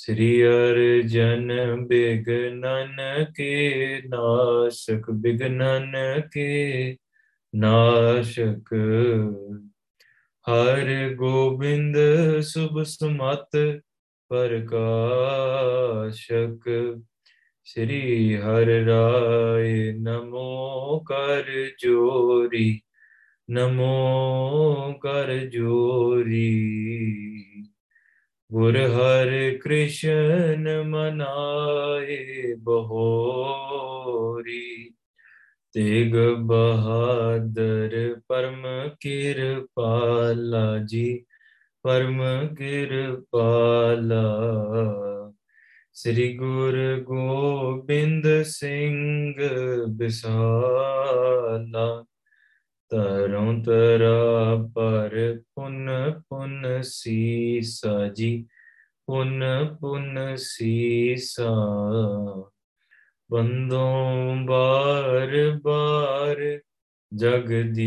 ਸ੍ਰੀ ਅਰਜਨ ਬਿਗਨਨ ਕੇ, ਨਾਸ਼ਕ ਬਿਗਨਨ ਕੇ, ਨਾਸ਼ਕ। ਹਰ ਗੋਬਿੰਦ ਸੁਭ ਸਮਤ ਪ੍ਰਕਾਸ਼ਕ। ਸ੍ਰੀ ਹਰਿ ਰਾਏ ਨਮੋ ਕਰ ਜੋਰੀ, ਨਮੋ ਕਰ ਜੋਰੀ। ਗੁਰ ਹਰ ਕ੍ਰਿਸ਼ਨ ਮਨਾਏ ਬਹੋਰੀ, ਤੇਗ ਬਹਾਦਰ ਪਰਮ ਕਿਰਪਾਲਾ ਜੀ, ਪਰਮ ਕਿਰਪਾਲਾ। ਸ੍ਰੀ ਗੁਰ ਗੋਬਿੰਦ ਸਿੰਘ ਬਿਸਾਲਾ ਤਰੋਂ ਤਰਾ ਪਰ ਪੁਨ ਪੁਨ ਸੀਸਾ। लाजी पुन पुन सीसा बंदों बार बार जगदीसा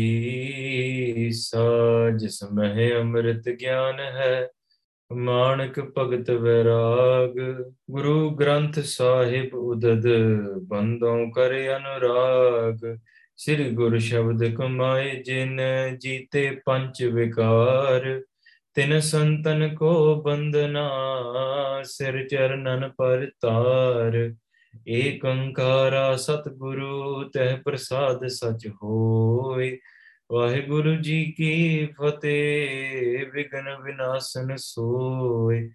जिसमह अमृत ज्ञान है ਮਾਨਕ ਭਗਤ ਵਿਰਾਗ। ਗੁਰੂ ਗ੍ਰੰਥ ਸਾਹਿਬ ਉਦਦ ਬੰਦੋਂ ਕਰ ਅਨੁਰਾਗ। ਸ੍ਰੀ ਗੁਰ ਸ਼ਬਦ ਕਮਾਏ ਜਿਨ, ਜੀਤੇ ਪੰਜ ਵਿਕਾਰ। ਤਿਨ ਸੰਤਨ ਕੋ ਬੰਦਨਾ ਸਿਰ ਚਰਨਨ ਪਰ ਤਾਰ। ਏਕ ਓੰਕਾਰਾ ਸਤਿਗੁਰੂ, ਤਹਿ ਪ੍ਰਸਾਦ ਸਚ ਹੋਏ। ਵਾਹਿਗੁਰੂ ਜੀ ਕੀ ਫਤਿਹ ਵਿਗਨ ਵਿਨਾਸ਼ਨ ਸੋਏ।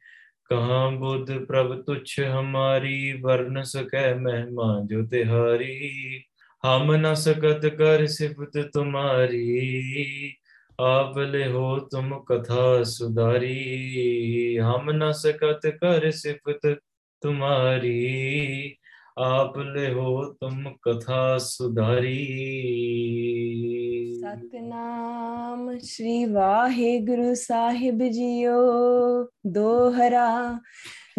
ਕਹਾਂ ਬੁੱਧ ਪ੍ਰਭ ਤੁਛ ਹਮਾਰੀ, ਵਰਨ ਸਕੈ ਮਹਿਮਾ ਜੋ ਤਿਹਾਰੀ। ਹਮ ਨ ਸਕਤ ਕਰ ਸਿਫਤ ਤੁਮਾਰੀ आप ले हो तुम कथा सुधारी। हम न सकत कर सिफत तुम्हारी। आप ले हो तुम कथा सुधारी। सतनाम श्री वाहे गुरु साहिब जियो, दोहरा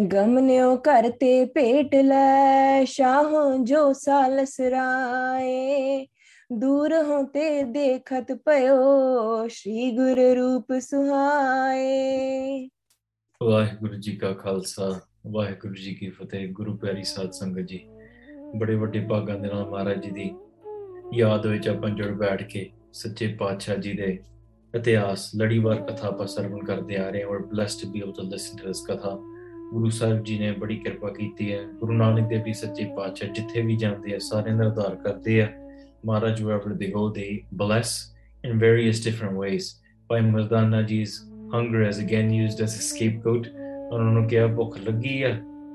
गमन्यो करते पेट लाहो जो सालस ਦੂਰ ਹੋ ਤੇ ਦੇਖਤ ਪਇਓ ਸ੍ਰੀ ਗੁਰ ਰੂਪ ਸੁਹਾਏ। ਵਾਹਿਗੁਰੂ ਜੀ ਕਾ ਖਾਲਸਾ, ਵਾਹਿਗੁਰੂ ਜੀ ਕੀ ਫਤਿਹ, ਗੁਰੂ ਪਿਆਰੀ ਸਾਧ ਸੰਗਤ ਜੀ। ਬੜੇ ਵੱਡੇ ਭਾਗਾਂ ਦੇ ਨਾਲ ਮਹਾਰਾਜ ਜੀ ਦੀ ਯਾਦ ਵਿੱਚ ਆਪਾਂ ਜੁੜ ਬੈਠ ਕੇ ਸੱਚੇ ਪਾਤਸ਼ਾਹ ਜੀ ਦੇ ਇਤਿਹਾਸ, ਲੜੀਵਾਰ ਕਥਾ ਆਪਾਂ ਸਰਵਣ ਕਰਦੇ ਆ ਰਹੇ ਹਾਂ ਔਰ blessed to be able to listen to this katha. Guru Sahib ਜੀ ਨੇ ਬੜੀ ਕਿਰਪਾ ਕੀਤੀ ਹੈ। ਗੁਰੂ ਨਾਨਕ ਦੇਵ ਜੀ ਸੱਚੇ ਪਾਤਸ਼ਾਹ ਜਿੱਥੇ ਵੀ ਜਾਂਦੇ ਆ, ਸਾਰਿਆਂ ਦਾ ਉਧਾਰ ਕਰਦੇ ਆ। Maharaj wherever they go, they bless in various different ways. Bhai Mardana ji's hunger is again used as a scapegoat.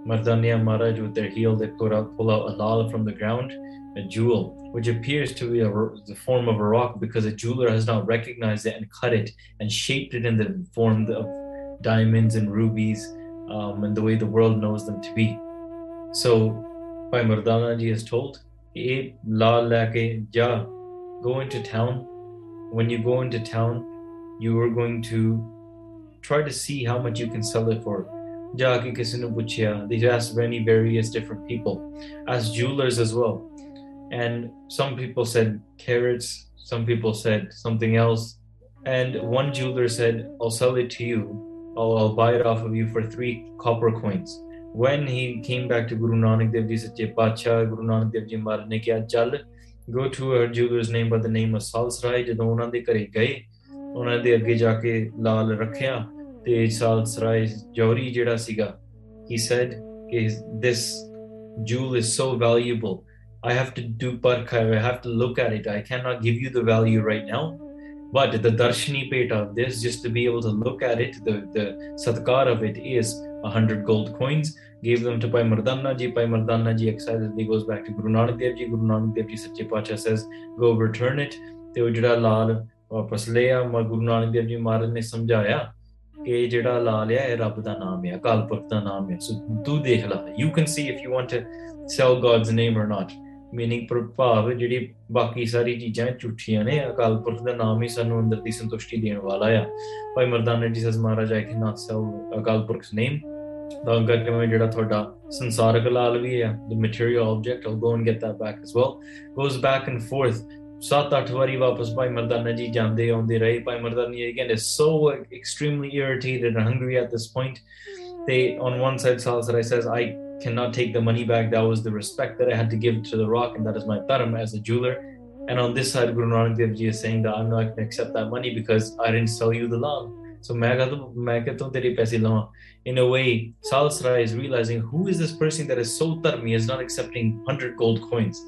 Mardanya Maharaj with their heel they pull out, pull out a lal from the ground, a jewel, which appears to be a, the form of a rock because a jeweler has not recognized it and cut it and shaped it in the form of diamonds and rubies um, and the way the world knows them to be. So Bhai Mardana ji is told La lake ja, go into town. When you go into town, you are going to try to see how much you can sell it for. Ja ke kisi They asked many various different people, as jewelers as well. And some people said carrots some people said something else. And one jeweler said i'll sell it to you. I'll buy it off of you for three copper coins when he came back to Guru Nanak Dev Ji Sache Pacha, Guru Nanak Dev Ji Maharaj ne kiya chal go to her jeweler's name by the name of Saalas Rai ਜਦੋਂ ਉਹਨਾਂ ਦੇ ਘਰੇ ਗਏ ਉਹਨਾਂ ਦੇ ਅੱਗੇ ਜਾ ਕੇ rakhya. ਰੱਖਿਆ ਤੇ Saalas Rai ਜੌਰੀ ਜਿਹੜਾ siga he said is this jewel is so valuable. I have to do parkha I have to look at it. I cannot give you the value right now. But the darshini peta of this just to be able to look at it the the satkar of it is 100 gold coins. gave them to Pai Mardana Ji. Pai Mardana Ji excitedly goes back to Guru Nanak Dev Ji. Guru Nanak Dev Ji Sache Pacha says, Go return it. ਤੇ ਉਹ ਜਿਹੜਾ ਲਾਲ ਵਾਪਸ ਲੈ ਆ ਗੁਰੂ ਨਾਨਕ ਦੇਵ ਜੀ ਮਹਾਰਾਜ ਨੇ ਸਮਝਾਇਆ ਕਿ ਜਿਹੜਾ ਲਾਲ ਆ ਇਹ ਰੱਬ ਦਾ ਨਾਮ ਆ ਕਾਲ ਪੁਰਖ ਦਾ ਨਾਮ ਆ ਸੋ ਤੂੰ ਦੇਖ ਲਾ you can see if you want to sell God's name or not meaning ਪ੍ਰਭਾਵ ਜਿਹੜੀ ਬਾਕੀ ਸਾਰੀ ਚੀਜ਼ਾਂ ਝੂਠੀਆਂ ਨੇ ਅਕਾਲ ਪੁਰਖ ਦਾ ਨਾਮ ਹੀ ਸਾਨੂੰ ਅੰਦਰ ਦੀ ਸੰਤੁਸ਼ਟੀ ਦੇਣ ਵਾਲਾ ਆ ਭਾਈ ਮਰਦਾਨਾ ਜੀ ਸਸ ਮਹਾਰਾਜ ਆਈ ਕੈਨ ਨਾਟ ਸੈਲ ਅਕਾਲ ਪੁਰਖਸ ਨੇਮ ਤਾਂ ਕਰਕੇ ਮੈਂ ਜਿਹੜਾ ਤੁਹਾਡਾ ਸੰਸਾਰਕ ਲਾਲ ਵੀ ਹੈ the material object I'll go and get that back as well. Goes back and forth. ਸੱਤ ਅੱਠ ਵਾਰੀ ਵਾਪਸ ਭਾਈ ਮਰਦਾਨਾ ਜੀ ਜਾਂਦੇ ਆਉਂਦੇ ਰਹੇ। ਭਾਈ Mardana ji again is so extremely irritated and hungry at this point they on one side Saalas Rai says I cannot take the money back. That was the respect that I had to give to the rock and that is my dharma as a jeweler. And on this side Guru Nanak Dev Ji is saying that I'm not going to accept that money because I didn't sell you the lamb so in a way, Salsra is realizing who is this person that is so tarmi, is not accepting 100 gold coins.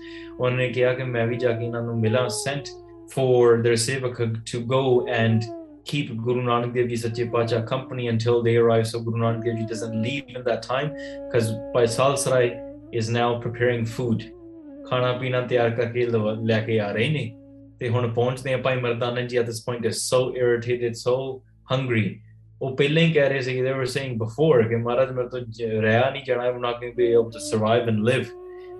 sent for their sevak to go and keep Guru Nanak Dev Ji Pacha company until they arrive. So Guru Nanak Dev Ji doesn't leave in that time because by Saalas Rai is now preparing food. ਖਾਣਾ ਪੀਣਾ ਤਿਆਰ ਕਰਕੇ ਲੈ ਕੇ ਆ ਰਹੇ ਨੇ ਤੇ ਹੁਣ ਪਹੁੰਚਦੇ ਆ at this point is so irritated so hungry ਉਹ ਪਹਿਲਾਂ ਹੀ ਕਹਿ ਰਹੇ ਸੀ they were saying before ਕਿ ਮਹਾਰਾਜ ਮੇਰੇ ਤੋਂ ਰਹਿਆ ਨਹੀਂ ਜਾਣਾ I'm not going to be able to survive and live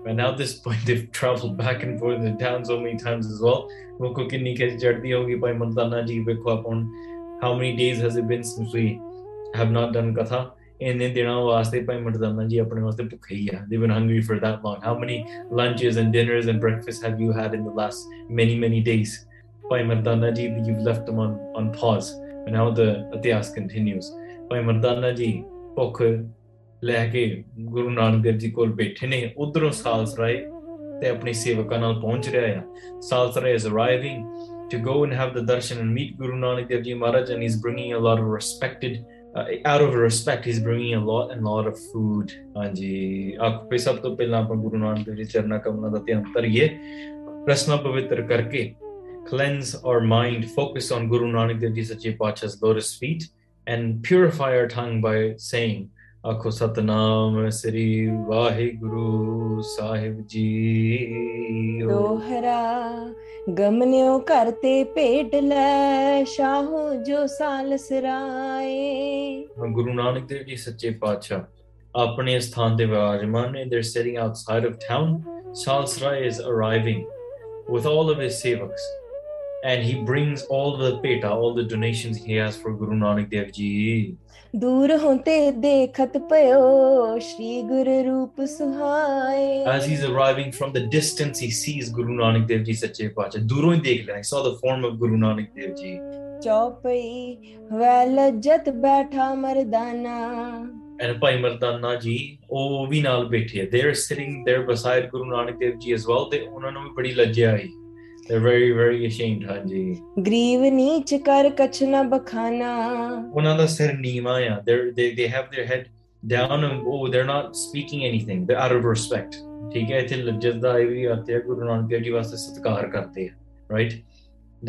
and now at this point they've traveled back and forth in town so many times as well वो को किन्नी कैसे चढ़ती होगी भाई मर्दाना जी ਵੇਖੋ ਆਪਾਂ how many days has it been since we have not done katha ਇੰਨੇ ਦਿਨਾਂ ਵਾਸਤੇ ਭਾਈ ਮਰਦਾਨਾ ਜੀ ਆਪਣੇ ਵਾਸਤੇ ਭੁੱਖੇ ਹੀ ਆ they've been hungry for that long how many lunches and dinners and breakfasts have you had in the last many many days ਭਾਈ ਮਰਦਾਨਾ ਜੀ you've left them on on pause and now the ਇਤਿਹਾਸ continues ਭਾਈ ਮਰਦਾਨਾ ਜੀ ਭੁੱਖ ਲੈ ਕੇ ਗੁਰੂ ਨਾਨਕ ਦੇਵ ਜੀ ਕੋਲ ਬੈਠੇ ਨੇ ਉਧਰੋਂ ਸਾਲਸਰਾਏ ਤੇ ਆਪਣੀ ਸੇਵਕਾਂ ਨਾਲ ਪਹੁੰਚ ਰਿਹਾ ਆ Salas Rai is arriving to go and have the darshan and meet Guru Nanak Dev Ji Maharaj and he's bringing a lot of respected uh, out of respect he's bringing a lot and lot of food ਹਾਂਜੀ ਆਪੇ ਸਭ ਤੋਂ ਪਹਿਲਾਂ ਆਪਾਂ ਗੁਰੂ ਨਾਨਕ ਦੇਵ ਜੀ ਚਰਨਾ ਕਮਲਾਂ ਦਾ ਧਿਆਨ ਧਰੀਏ ਰਸਨਾ ਪਵਿੱਤਰ ਕਰਕੇ cleanse our mind, focus on Guru Nanak Dev Ji Sachi Pacha's lotus feet, and purify our tongue by saying, Akho Satnam Sri Vaheguru Sahib Ji. Dohara Gamnyo Karte Petle Shahu Jo Sal Sirai. Guru Nanak Dev Ji Sachi Pacha. They're sitting outside of town. Saalas Rai is arriving with all of his sevaks and he brings all the peta, all the donations he has for Guru Nanak Dev Ji. As he's arriving from the distance, he sees Guru Nanak Dev Ji Sache Pacha. दूरों He saw the form of Guru Nanak Dev Ji. and Bhai Mardana ji, oh, we ਨਾਲ They're sitting there beside Guru Nanak Dev ji as well. They ਉਹਨਾਂ ਨੂੰ ਵੀ ਬੜੀ They're very, very ashamed, ਹਾਂਜੀ. ਗਰੀਬ ਨੀਚ ਕਰ ਕਛ ਨ ਬਖਾਨਾ ਉਹਨਾਂ ਦਾ ਸਿਰ ਨੀਵਾਂ ਆ. They're, they, they have their head down and oh, they're not speaking anything. They're out of respect. ਠੀਕ ਹੈ ਇੱਥੇ ਲੱਜਤ ਦਾ ਇਹ ਵੀ ਅਰਥ ਹੈ ਗੁਰੂ ਨਾਨਕ ਦੇਵ ਜੀ ਵਾਸਤੇ ਸਤਿਕਾਰ ਕਰਦੇ ਆ right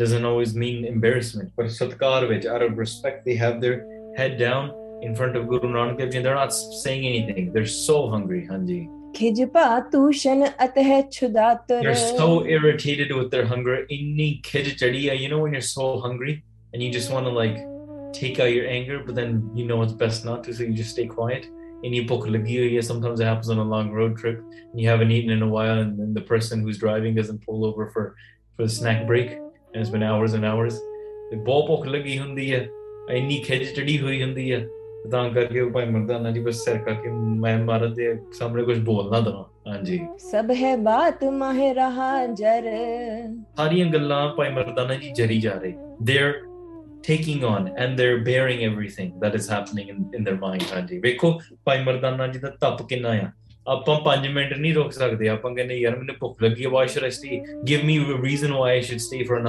doesn't always mean embarrassment but ਸਤਿਕਾਰ ਵਿੱਚ out of respect they have their head down in front of Guru Nanak Dev Ji and they're not saying anything they're so hungry ਹਾਂਜੀ ਖਿਜ ਭਾ ਤੂਸ਼ਨ ਅਤਹ ਛੁਦਾਤਰ they're so irritated with their hunger ਇੰਨੀ ਖਿਜ ਚੜੀ ਆ you know when you're so hungry and you just want to like take out your anger but then you know it's best not to so you just stay quiet ਇੰਨੀ ਭੁੱਖ ਲੱਗੀ ਹੋਈ ਹੈ sometimes it happens on a long road trip and you haven't eaten in a while and then the person who's driving doesn't pull over for for the snack break and it's been hours and hours ਤੇ ਬਹੁਤ ਭੁੱਖ ਲੱਗੀ ਹੁੰਦੀ ਹੈ ਇੰਨੀ ਖਿਜ ਚੜੀ ਹੋਈ ਹੁੰਦੀ ਹੈ ਤਾਂ ਕਰਕੇ ਉਹ ਭਾਈ ਮਰਦਾਨਾ ਜੀ ਬਸ ਸਿਰ ਕਰਕੇ ਮੈਂ ਮਾਰਨ ਦੇ ਸਾਹਮਣੇ ਕੁਝ ਬੋਲ ਨਾ ਦਵਾਂ ਹਾਂਜੀ ਸਭ ਹੈ ਬਾਤ ਮਾਹਿ ਰਹਾ ਜਰ ਸਾਰੀਆਂ ਗੱਲਾਂ ਭਾਈ ਮਰਦਾਨਾ ਜੀ ਜਰੀ ਜਾ ਰਹੇ they're taking on and they're bearing everything that is happening in, in their mind ਹਾਂਜੀ ਵੇਖੋ ਭਾਈ ਮਰਦਾਨਾ ਜੀ ਦਾ ਤਪ ਕਿੰਨਾ ਆ ਆਪਾਂ 5 ਮਿੰਟ ਨਹੀਂ ਰੁਕ ਸਕਦੇ ਆਪਾਂ ਕਹਿੰਦੇ ਯਾਰ ਮੈਨੂੰ ਭੁੱਖ ਲੱਗੀ ਹੈ why should I stay give me a reason why I should stay for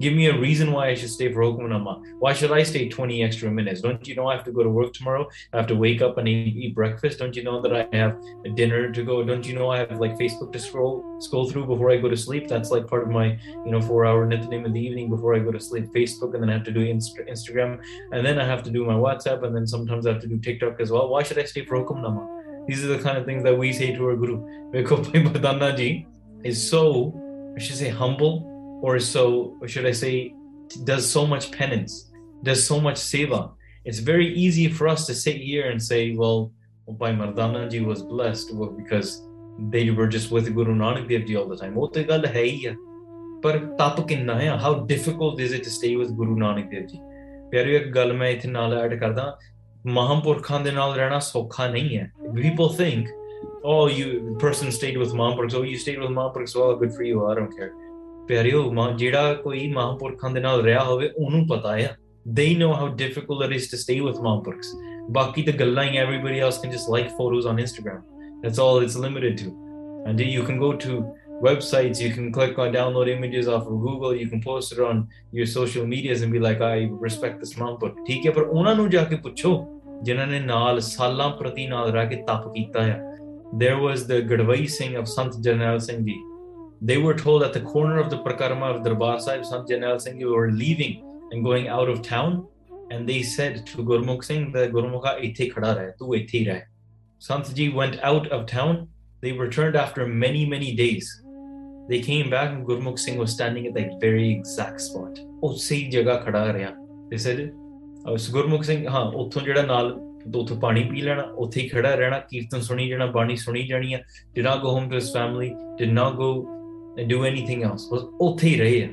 Give me a reason why I should stay for Hukumnama. Why should I stay 20 extra minutes? Don't you know I have to go to work tomorrow? I have to wake up and eat, eat breakfast. Don't you know that I have a dinner to go? Don't you know I have like Facebook to scroll scroll through before I go to sleep? That's like part of my you know four hour nitnem in the evening before I go to sleep. Facebook and then I have to do Inst- Instagram and then I have to do my WhatsApp and then sometimes I have to do TikTok as well. Why should I stay for Hukumnama? These are the kind of things that we say to our guru. Mardana ji is so, I should say, humble, or so, or should I say, does so much penance, does so much seva. It's very easy for us to sit here and say, well, Bhai Mardana ji was blessed because they were just with Guru Nanak Dev ji all the time. ਉਹ ਤੇ ਗੱਲ ਹੈ ਹੀ ਆ ਪਰ ਤਪ ਕਿੰਨਾ ਆ how difficult is it to stay with Guru Nanak Dev ji ਪਿਆਰਿਓ ਇੱਕ ਗੱਲ ਮੈਂ ਇੱਥੇ ਨਾਲ ਐਡ ਕਰਦਾ ਮਹਾਂਪੁਰਖਾਂ ਦੇ ਨਾਲ ਰਹਿਣਾ ਸੌਖਾ ਨਹੀਂ ਹੈ people think oh you person stayed with Mahampurkhs oh you stayed with Mahampurkhs well good for you I don't care ਪਿਆਰਿਓ ਮਾਂ ਜਿਹੜਾ ਕੋਈ ਮਹਾਂਪੁਰਖਾਂ ਦੇ ਨਾਲ ਰਿਹਾ ਹੋਵੇ ਉਹਨੂੰ they know how difficult it is to stay with ਮਹਾਂਪੁਰਖs ਬਾਕੀ ਤੇ ਗੱਲਾਂ ਹੀ everybody else can just like photos on Instagram. That's all it's limited to. And you can go to websites you can click on download images off of google you can post it on your social medias and be like i respect this mom but ਠੀਕ ਹੈ ਪਰ ਉਹਨਾਂ ਨੂੰ ਜਾ ਕੇ ਪੁੱਛੋ ਜਿਨ੍ਹਾਂ ਨੇ ਨਾਲ ਸਾਲਾਂ ਪ੍ਰਤੀ ਨਾਲ ਰਹਿ there was the gadwai singh of sant jarnail singh ji they were told at the corner of the Prakarma of Darbar Sahib, Sant Jarnail Singh, you were leaving and going out of town. And they said to Gurmukh Singh, the Gurmukha ithe khada rahe, tu ithe rahe. Santji went out of town. They returned after many, many days. They came back and Gurmukh Singh was standing at that very exact spot. Oh, sahi jaga khada rahe. They said, Gurmukh Singh, ਹਾਂ ਉੱਥੋਂ jada ਨਾਲ ਉੱਥੋਂ ਪਾਣੀ ਪੀ ਲੈਣਾ ਉੱਥੇ ਹੀ ਖੜਾ ਰਹਿਣਾ ਕੀਰਤਨ ਸੁਣੀ ਜਾਣਾ ਬਾਣੀ ਸੁਣੀ ਜਾਣੀ ਹੈ did not go home to his family did not go do anything else ਬਸ ਉੱਥੇ ਹੀ ਰਹੇ ਆ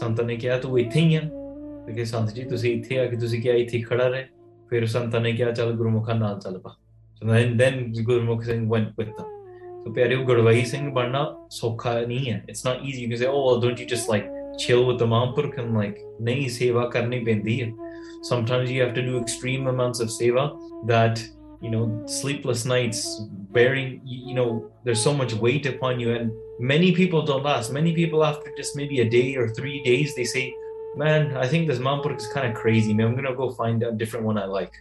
ਸੰਤਾਂ ਨੇ ਕਿਹਾ ਤੂੰ ਇੱਥੇ ਹੀ ਆ ਕਿ ਸੰਤ ਜੀ ਤੁਸੀਂ ਇੱਥੇ ਆ ਕਿ ਤੁਸੀਂ ਕਿਹਾ ਇੱਥੇ ਖੜਾ ਰਹੇ ਫਿਰ ਸੰਤਾਂ ਨੇ ਕਿਹਾ ਚੱਲ ਗੁਰਮੁਖਾਂ ਨਾਲ ਚੱਲ ਪਾ so then then Gurmukh Singh went with them so ਪਿਆਰੇ ਗੁਰਵਾਈ ਸਿੰਘ ਬਣਨਾ ਸੌਖਾ ਨਹੀਂ ਹੈ it's not easy you can say oh don't you just like chill with the mampurk and like nahi seva karni pendi hai sometimes you have to do extreme amounts of seva that you know sleepless nights bearing you know there's so much weight upon you. And many people don't last many people after just maybe a day or three days they say man i think this mampurk is kind of crazy. Man i'm gonna go find a different one i like.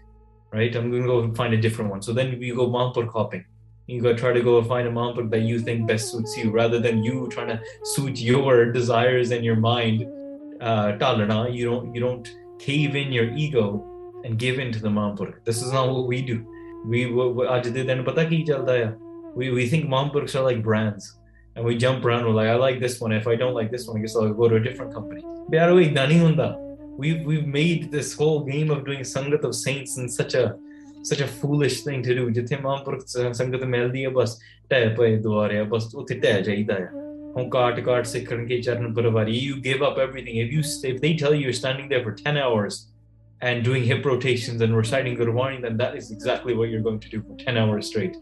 Right? I'm gonna go find a different one. So then you go mampurk hopping. You go try to go find a mampurk that you think best suits you rather than you trying to suit your desires and your mind. Uh you don't you don't cave in your ego and give in to the Mahampurk. This is not what we do We we we think Mahampurks are like brands. And we jump around, we're like, I like this one. If I don't like this one, I guess I'll go to a different company. We've we've made this whole game of doing Sangat of Saints in such a such a foolish thing to do. ਜਿੱਥੇ ਮਹਾਂਪੁਰਖ ਸੰਗਤ ਮਿਲਦੀ ਹੈ ਬਸ ਟਹਿ ਪਏ ਦੁਆਰੇ ਆ ਬਸ ਉੱਥੇ ਟਹਿ ਜਾਈਦਾ ਹੈ ਹੁਣ ਕਾਟ ਕਾਟ ਸਿੱਖਣ ਕੇ ਚਰਨ ਪਰਵਾਰੀ you give up everything if you if they tell you you're standing there for 10 hours and doing hip rotations and reciting Gurvaani, then that is exactly what you're going to do for 10 hours straight.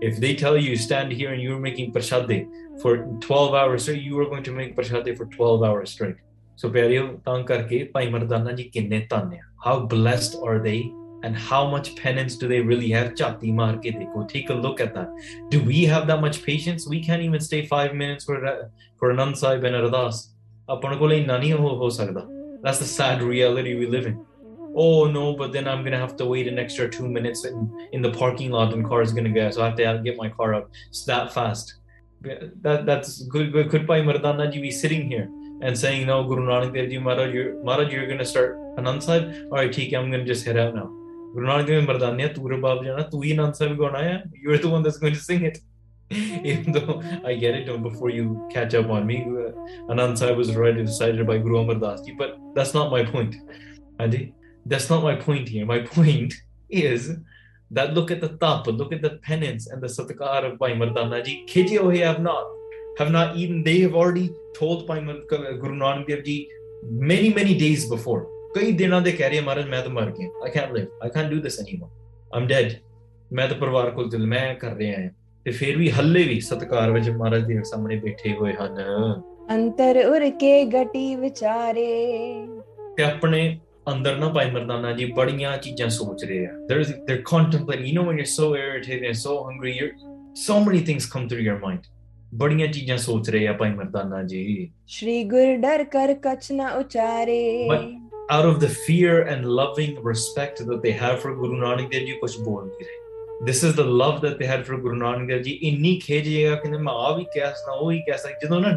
If they tell you stand here and you're making prashadde for 12 hours straight, you are going to make prashadde for 12 hours straight. So. How blessed are they and how much penance do they really have? Chati marke dekho. Take a look at that. Do we have that much patience? We can't even stay five minutes for, for Anand Sahib and Ardas. That's the sad reality we live in oh no, but then I'm gonna have to wait an extra two minutes in, in the parking lot and car is gonna go. so I have to get my car up. It's that fast. That that's good Goodbye, Mardana ji be sitting here and saying, No, Guru Nanak Dev Ji Maharaj, you're Maharaj, you're gonna start Anand Sahib. All right, okay, I'm gonna just head out now. Guru Nanak Dev Mardana, Tu Sahib you're the one that's going to sing it. Even though I get it, before you catch up on me, uh, Anand Sahib was already decided by Guru Amar Das Ji, but that's not my point. Andy, that's not my point here. My point is that look at the tap, look at the penance and the satkar of Bhai Mardana ji. Khije hoye have not, have not eaten. They have already told Bhai Guru Nanak Dev ji many, many days before. ਕਈ ਦਿਨਾਂ ਦੇ ਕਹਿ ਰਹੇ ਮਹਾਰਾਜ ਮੈਂ ਤਾਂ ਮਰ ਗਿਆ I can't live I can't do this anymore I'm dead ਮੈਂ ਤਾਂ ਪਰਿਵਾਰ ਕੋਲ ਦਿਲ ਮੈਂ ਕਰ ਰਿਹਾ ਹਾਂ ਤੇ ਫਿਰ ਵੀ ਹੱਲੇ ਵੀ ਸਤਕਾਰ ਵਿੱਚ ਮਹਾਰਾਜ ਦੇ ਸਾਹਮਣੇ ਬੈਠੇ ਹੋਏ ਹਨ ਅੰਤਰ ਉਰ ਕੇ ਗਟੀ ਵਿਚਾਰੇ ਤੇ ਆਪਣੇ ਅੰਦਰ ਨਾ ਪਾਈ ਮਰਦਾਨਾ ਜੀ ਬੜੀਆਂ ਚੀਜ਼ਾਂ ਸੋਚ ਰਹੇ ਆ there's they're contemplating you know when you're so irritated and so hungry you're so many things come through your mind. ਬੜੀਆਂ ਚੀਜ਼ਾਂ ਸੋਚ ਰਹੇ ਆ ਭਾਈ ਮਰਦਾਨਾ ਜੀ ਸ਼੍ਰੀ ਗੁਰ ਡਰ ਕਰ ਕਛ ਨਾ out of the fear and loving respect that they have for Guru Nanak Dev Ji ਕੁਝ ਬੋਲ ਨਹੀਂ ਰਹੇ this is the love that they had for Guru Nanak Dev Ji ਇੰਨੀ ਖੇਜੇਗਾ ਕਿ ਮੈਂ ਆ ਵੀ ma ਸਕਦਾ ਉਹ ਹੀ ਕਹਿ ਸਕਦਾ ਜਦੋਂ ਨਾ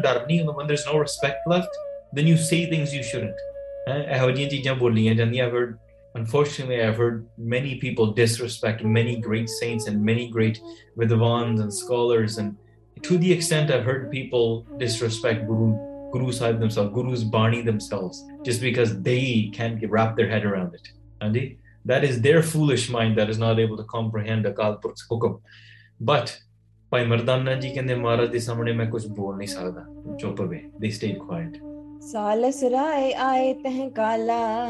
when there's no respect left then you say things you shouldn't ਹੈ ਇਹੋ ਜਿਹੀਆਂ ਚੀਜ਼ਾਂ ਬੋਲੀਆਂ ਜਾਂਦੀਆਂ I've heard unfortunately I've heard many people disrespect many great saints and many great vidwans and scholars and to the extent I've heard people disrespect Guru Guru Sahib themselves, Guru's Bani themselves, just because they can't get, wrap their head around it. Andi? That is their foolish mind that is not able to comprehend Akal Purkh's hukum. But ਭਾਈ ਮਰਦਾਨਾ ਜੀ ਕਹਿੰਦੇ ਮਹਾਰਾਜ ਦੇ ਸਾਹਮਣੇ ਮੈਂ ਕੁਝ ਬੋਲ ਨਹੀਂ ਸਕਦਾ ਚੁੱਪ ਵੇ they stayed quiet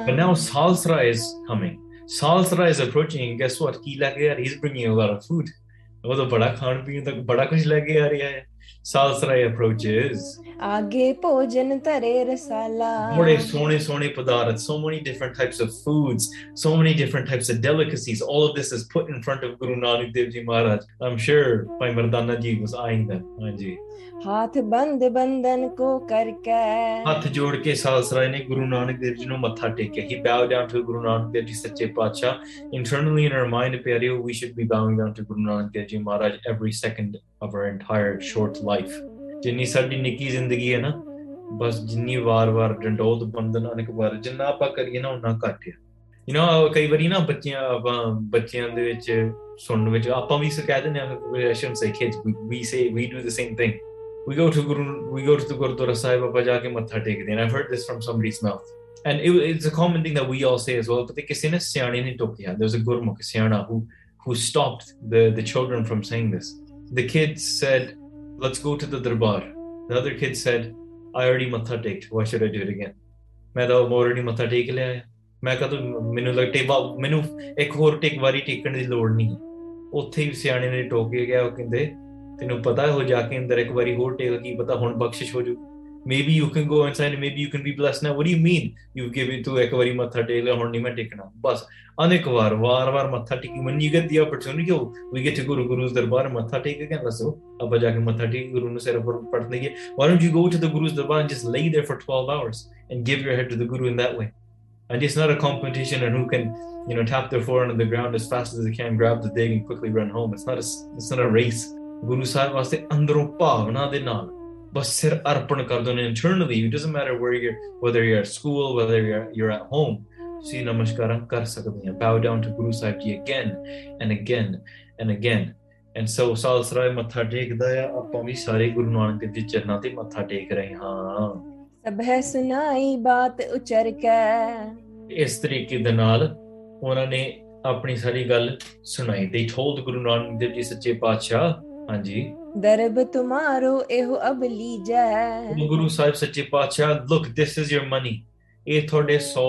But now Salsra is coming. Salsra is approaching, and guess what? He's bringing a lot of food. ਸਾਸਰਾਏ approaches. ਆਗੇ ਭੋਜਨ ਧਰੇ ਰਸਾਲਾ ਬੜੇ ਸੋਹਣੇ ਸੋਹਣੇ ਪਦਾਰਥ so many different types of foods so many different types of delicacies all of this is put in front of guru nanak dev ji maharaj. I'm sure bhai mardana ji was eyeing them ਹਾਂਜੀ ਹੱਥ ਬੰਦ ਬੰਦਨ ਕੋ ਕਰਕੇ ਹੱਥ ਜੋੜ ਕੇ ਸਾਸਰਾਏ ਨੇ ਗੁਰੂ ਨਾਨਕ ਦੇਵ ਜੀ ਨੂੰ ਮੱਥਾ ਟੇਕਿਆ ਹੀ bow down to Guru Nanak Dev ji ਸੱਚੇ ਪਾਤਸ਼ਾਹ internally in our mind ਪਿਆਰਿਓ we should be bowing down to guru nanak dev ji maharaj every second of our entire short life ਜਿੰਨੀ ਸਾਡੀ ਨਿੱਕੀ ਜ਼ਿੰਦਗੀ ਹੈ ਨਾ ਬਸ ਜਿੰਨੀ ਵਾਰ-ਵਾਰ ਡੰਡੋਤ ਬੰਦਨ ਅਨੇਕ ਵਾਰ ਜਿੰਨਾ ਆਪਾਂ ਕਰੀਏ ਨਾ ਉਹਨਾਂ ਘੱਟ ਆ ਯੂ نو ਕਈ ਵਾਰੀ ਨਾ ਬੱਚਿਆਂ ਆਪਾਂ ਬੱਚਿਆਂ ਦੇ ਵਿੱਚ ਸੁਣਨ ਵਿੱਚ ਆਪਾਂ ਵੀ ਕਹਿ ਦਿੰਦੇ ਆ I shouldn't say kids we, we say we do the same thing we go to Guru, we go to the Gurdwara Sahib Baba ਜਾ ਕੇ ਮੱਥਾ ਟੇਕਦੇ and I've heard this from somebody's mouth and it, it's a common thing that we all say as well but ਕਿਸੇ ਨੇ ਸਿਆਣੇ ਨੇ ਟੋਕਿਆ there's a Gurmukh ਸਿਆਣਾ who who stopped the the children from saying this the kid said let's go to the darbar. The other kid said, I already matha teked why should I do it again? ਮੈਂ ਤਾਂ already ਮੱਥਾ ਟੇਕ ਲਿਆ ਹੈ ਮੈਂ ਕਦੋਂ ਮੈਨੂੰ ਲੱਗ ਟੇਵਾ ਮੈਨੂੰ ਇੱਕ ਹੋਰ ਟੇਕ ਵਾਰੀ ਟੇਕਣ ਦੀ ਲੋੜ ਨਹੀਂ ਉੱਥੇ ਹੀ ਸਿਆਣੇ ਨੇ ਟੋਕ ਕੇ ਗਿਆ ਉਹ ਕਹਿੰਦੇ ਤੈਨੂੰ ਪਤਾ ਹੋ ਜਾ ਕੇ ਅੰਦਰ ਇੱਕ ਵਾਰੀ ਹੋਰ ਟੇਕ ਕੀ ਪਤਾ ਹੁਣ ਬਖਸ਼ਿਸ਼ ਹੋ ਜੂ maybe you can go inside and maybe you can be blessed now what do you mean you give it to ਇੱਕ ਵਾਰੀ ਮੱਥਾ ਟੇਕ ਲਿਆ ਹੁਣ ਨਹੀਂ ਮੈਂ ਟੇਕਣਾ ਬਸ ਅਨੇਕ ਵਾਰ ਵਾਰ-ਵਾਰ ਮੱਥਾ ਟੇਕੀ when you get the opportunity oh, we get to go to guru's darbar ਮੱਥਾ ਟੇਕ ਕੇ ਦੱਸੋ ਆਪਾਂ ਜਾ ਕੇ ਮੱਥਾ ਟੇਕ ਗੁਰੂ ਨੂੰ ਸਿਰ ਪਰ ਪੜਨ ਲਈਏ why don't you go to the guru's darbar and just lay there for 12 hours and give your head to the guru in that way and it's not a competition and who can you know tap their forehead on the ground as fast as they can grab the dig and quickly run home it's not a it's not a race Guru Sahib ਵਾਸਤੇ ਅੰਦਰੋਂ ਭਾਵਨਾ ਦੇ ਨਾਲ ਬਸ ਸਿਰ ਅਰਪਣ ਕਰ ਦੋ internally it doesn't matter where you're whether you're at school whether you're you're at home ਤੁਸੀਂ ਨਮਸਕਾਰਾਂ ਕਰ ਸਕਦੇ ਆ bow down to Guru Sahib Ji again and again and again and so Salas Rai ਮੱਥਾ ਟੇਕਦਾ ਆ ਆਪਾਂ ਵੀ ਸਾਰੇ ਗੁਰੂ ਨਾਨਕ ਦੇਵ ਜੀ ਚਰਨਾਂ ਤੇ ਮੱਥਾ ਟੇਕ ਰਹੇ ਹਾਂ सब है सुनाई बात उचर के ਇਸ ਤਰੀਕੇ ਦੇ ਨਾਲ ਉਹਨਾਂ ਨੇ ਆਪਣੀ ਸਾਰੀ ਗੱਲ ਸੁਣਾਈ they told ਗੁਰੂ ਨਾਨਕ ਦੇਵ ਜੀ ਸੱਚੇ ਪਾਤਸ਼ਾਹ ਹਾਂਜੀ। ਦਰਬ ਤੁਮਾਰੋ ਇਹੋ ਅਬ ਲੀਜੈ। ਗੁਰੂ ਸਾਹਿਬ ਸੱਚੇ ਪਾਤਸ਼ਾਹ look this is your money ਇਹ ਤੁਹਾਡੇ 100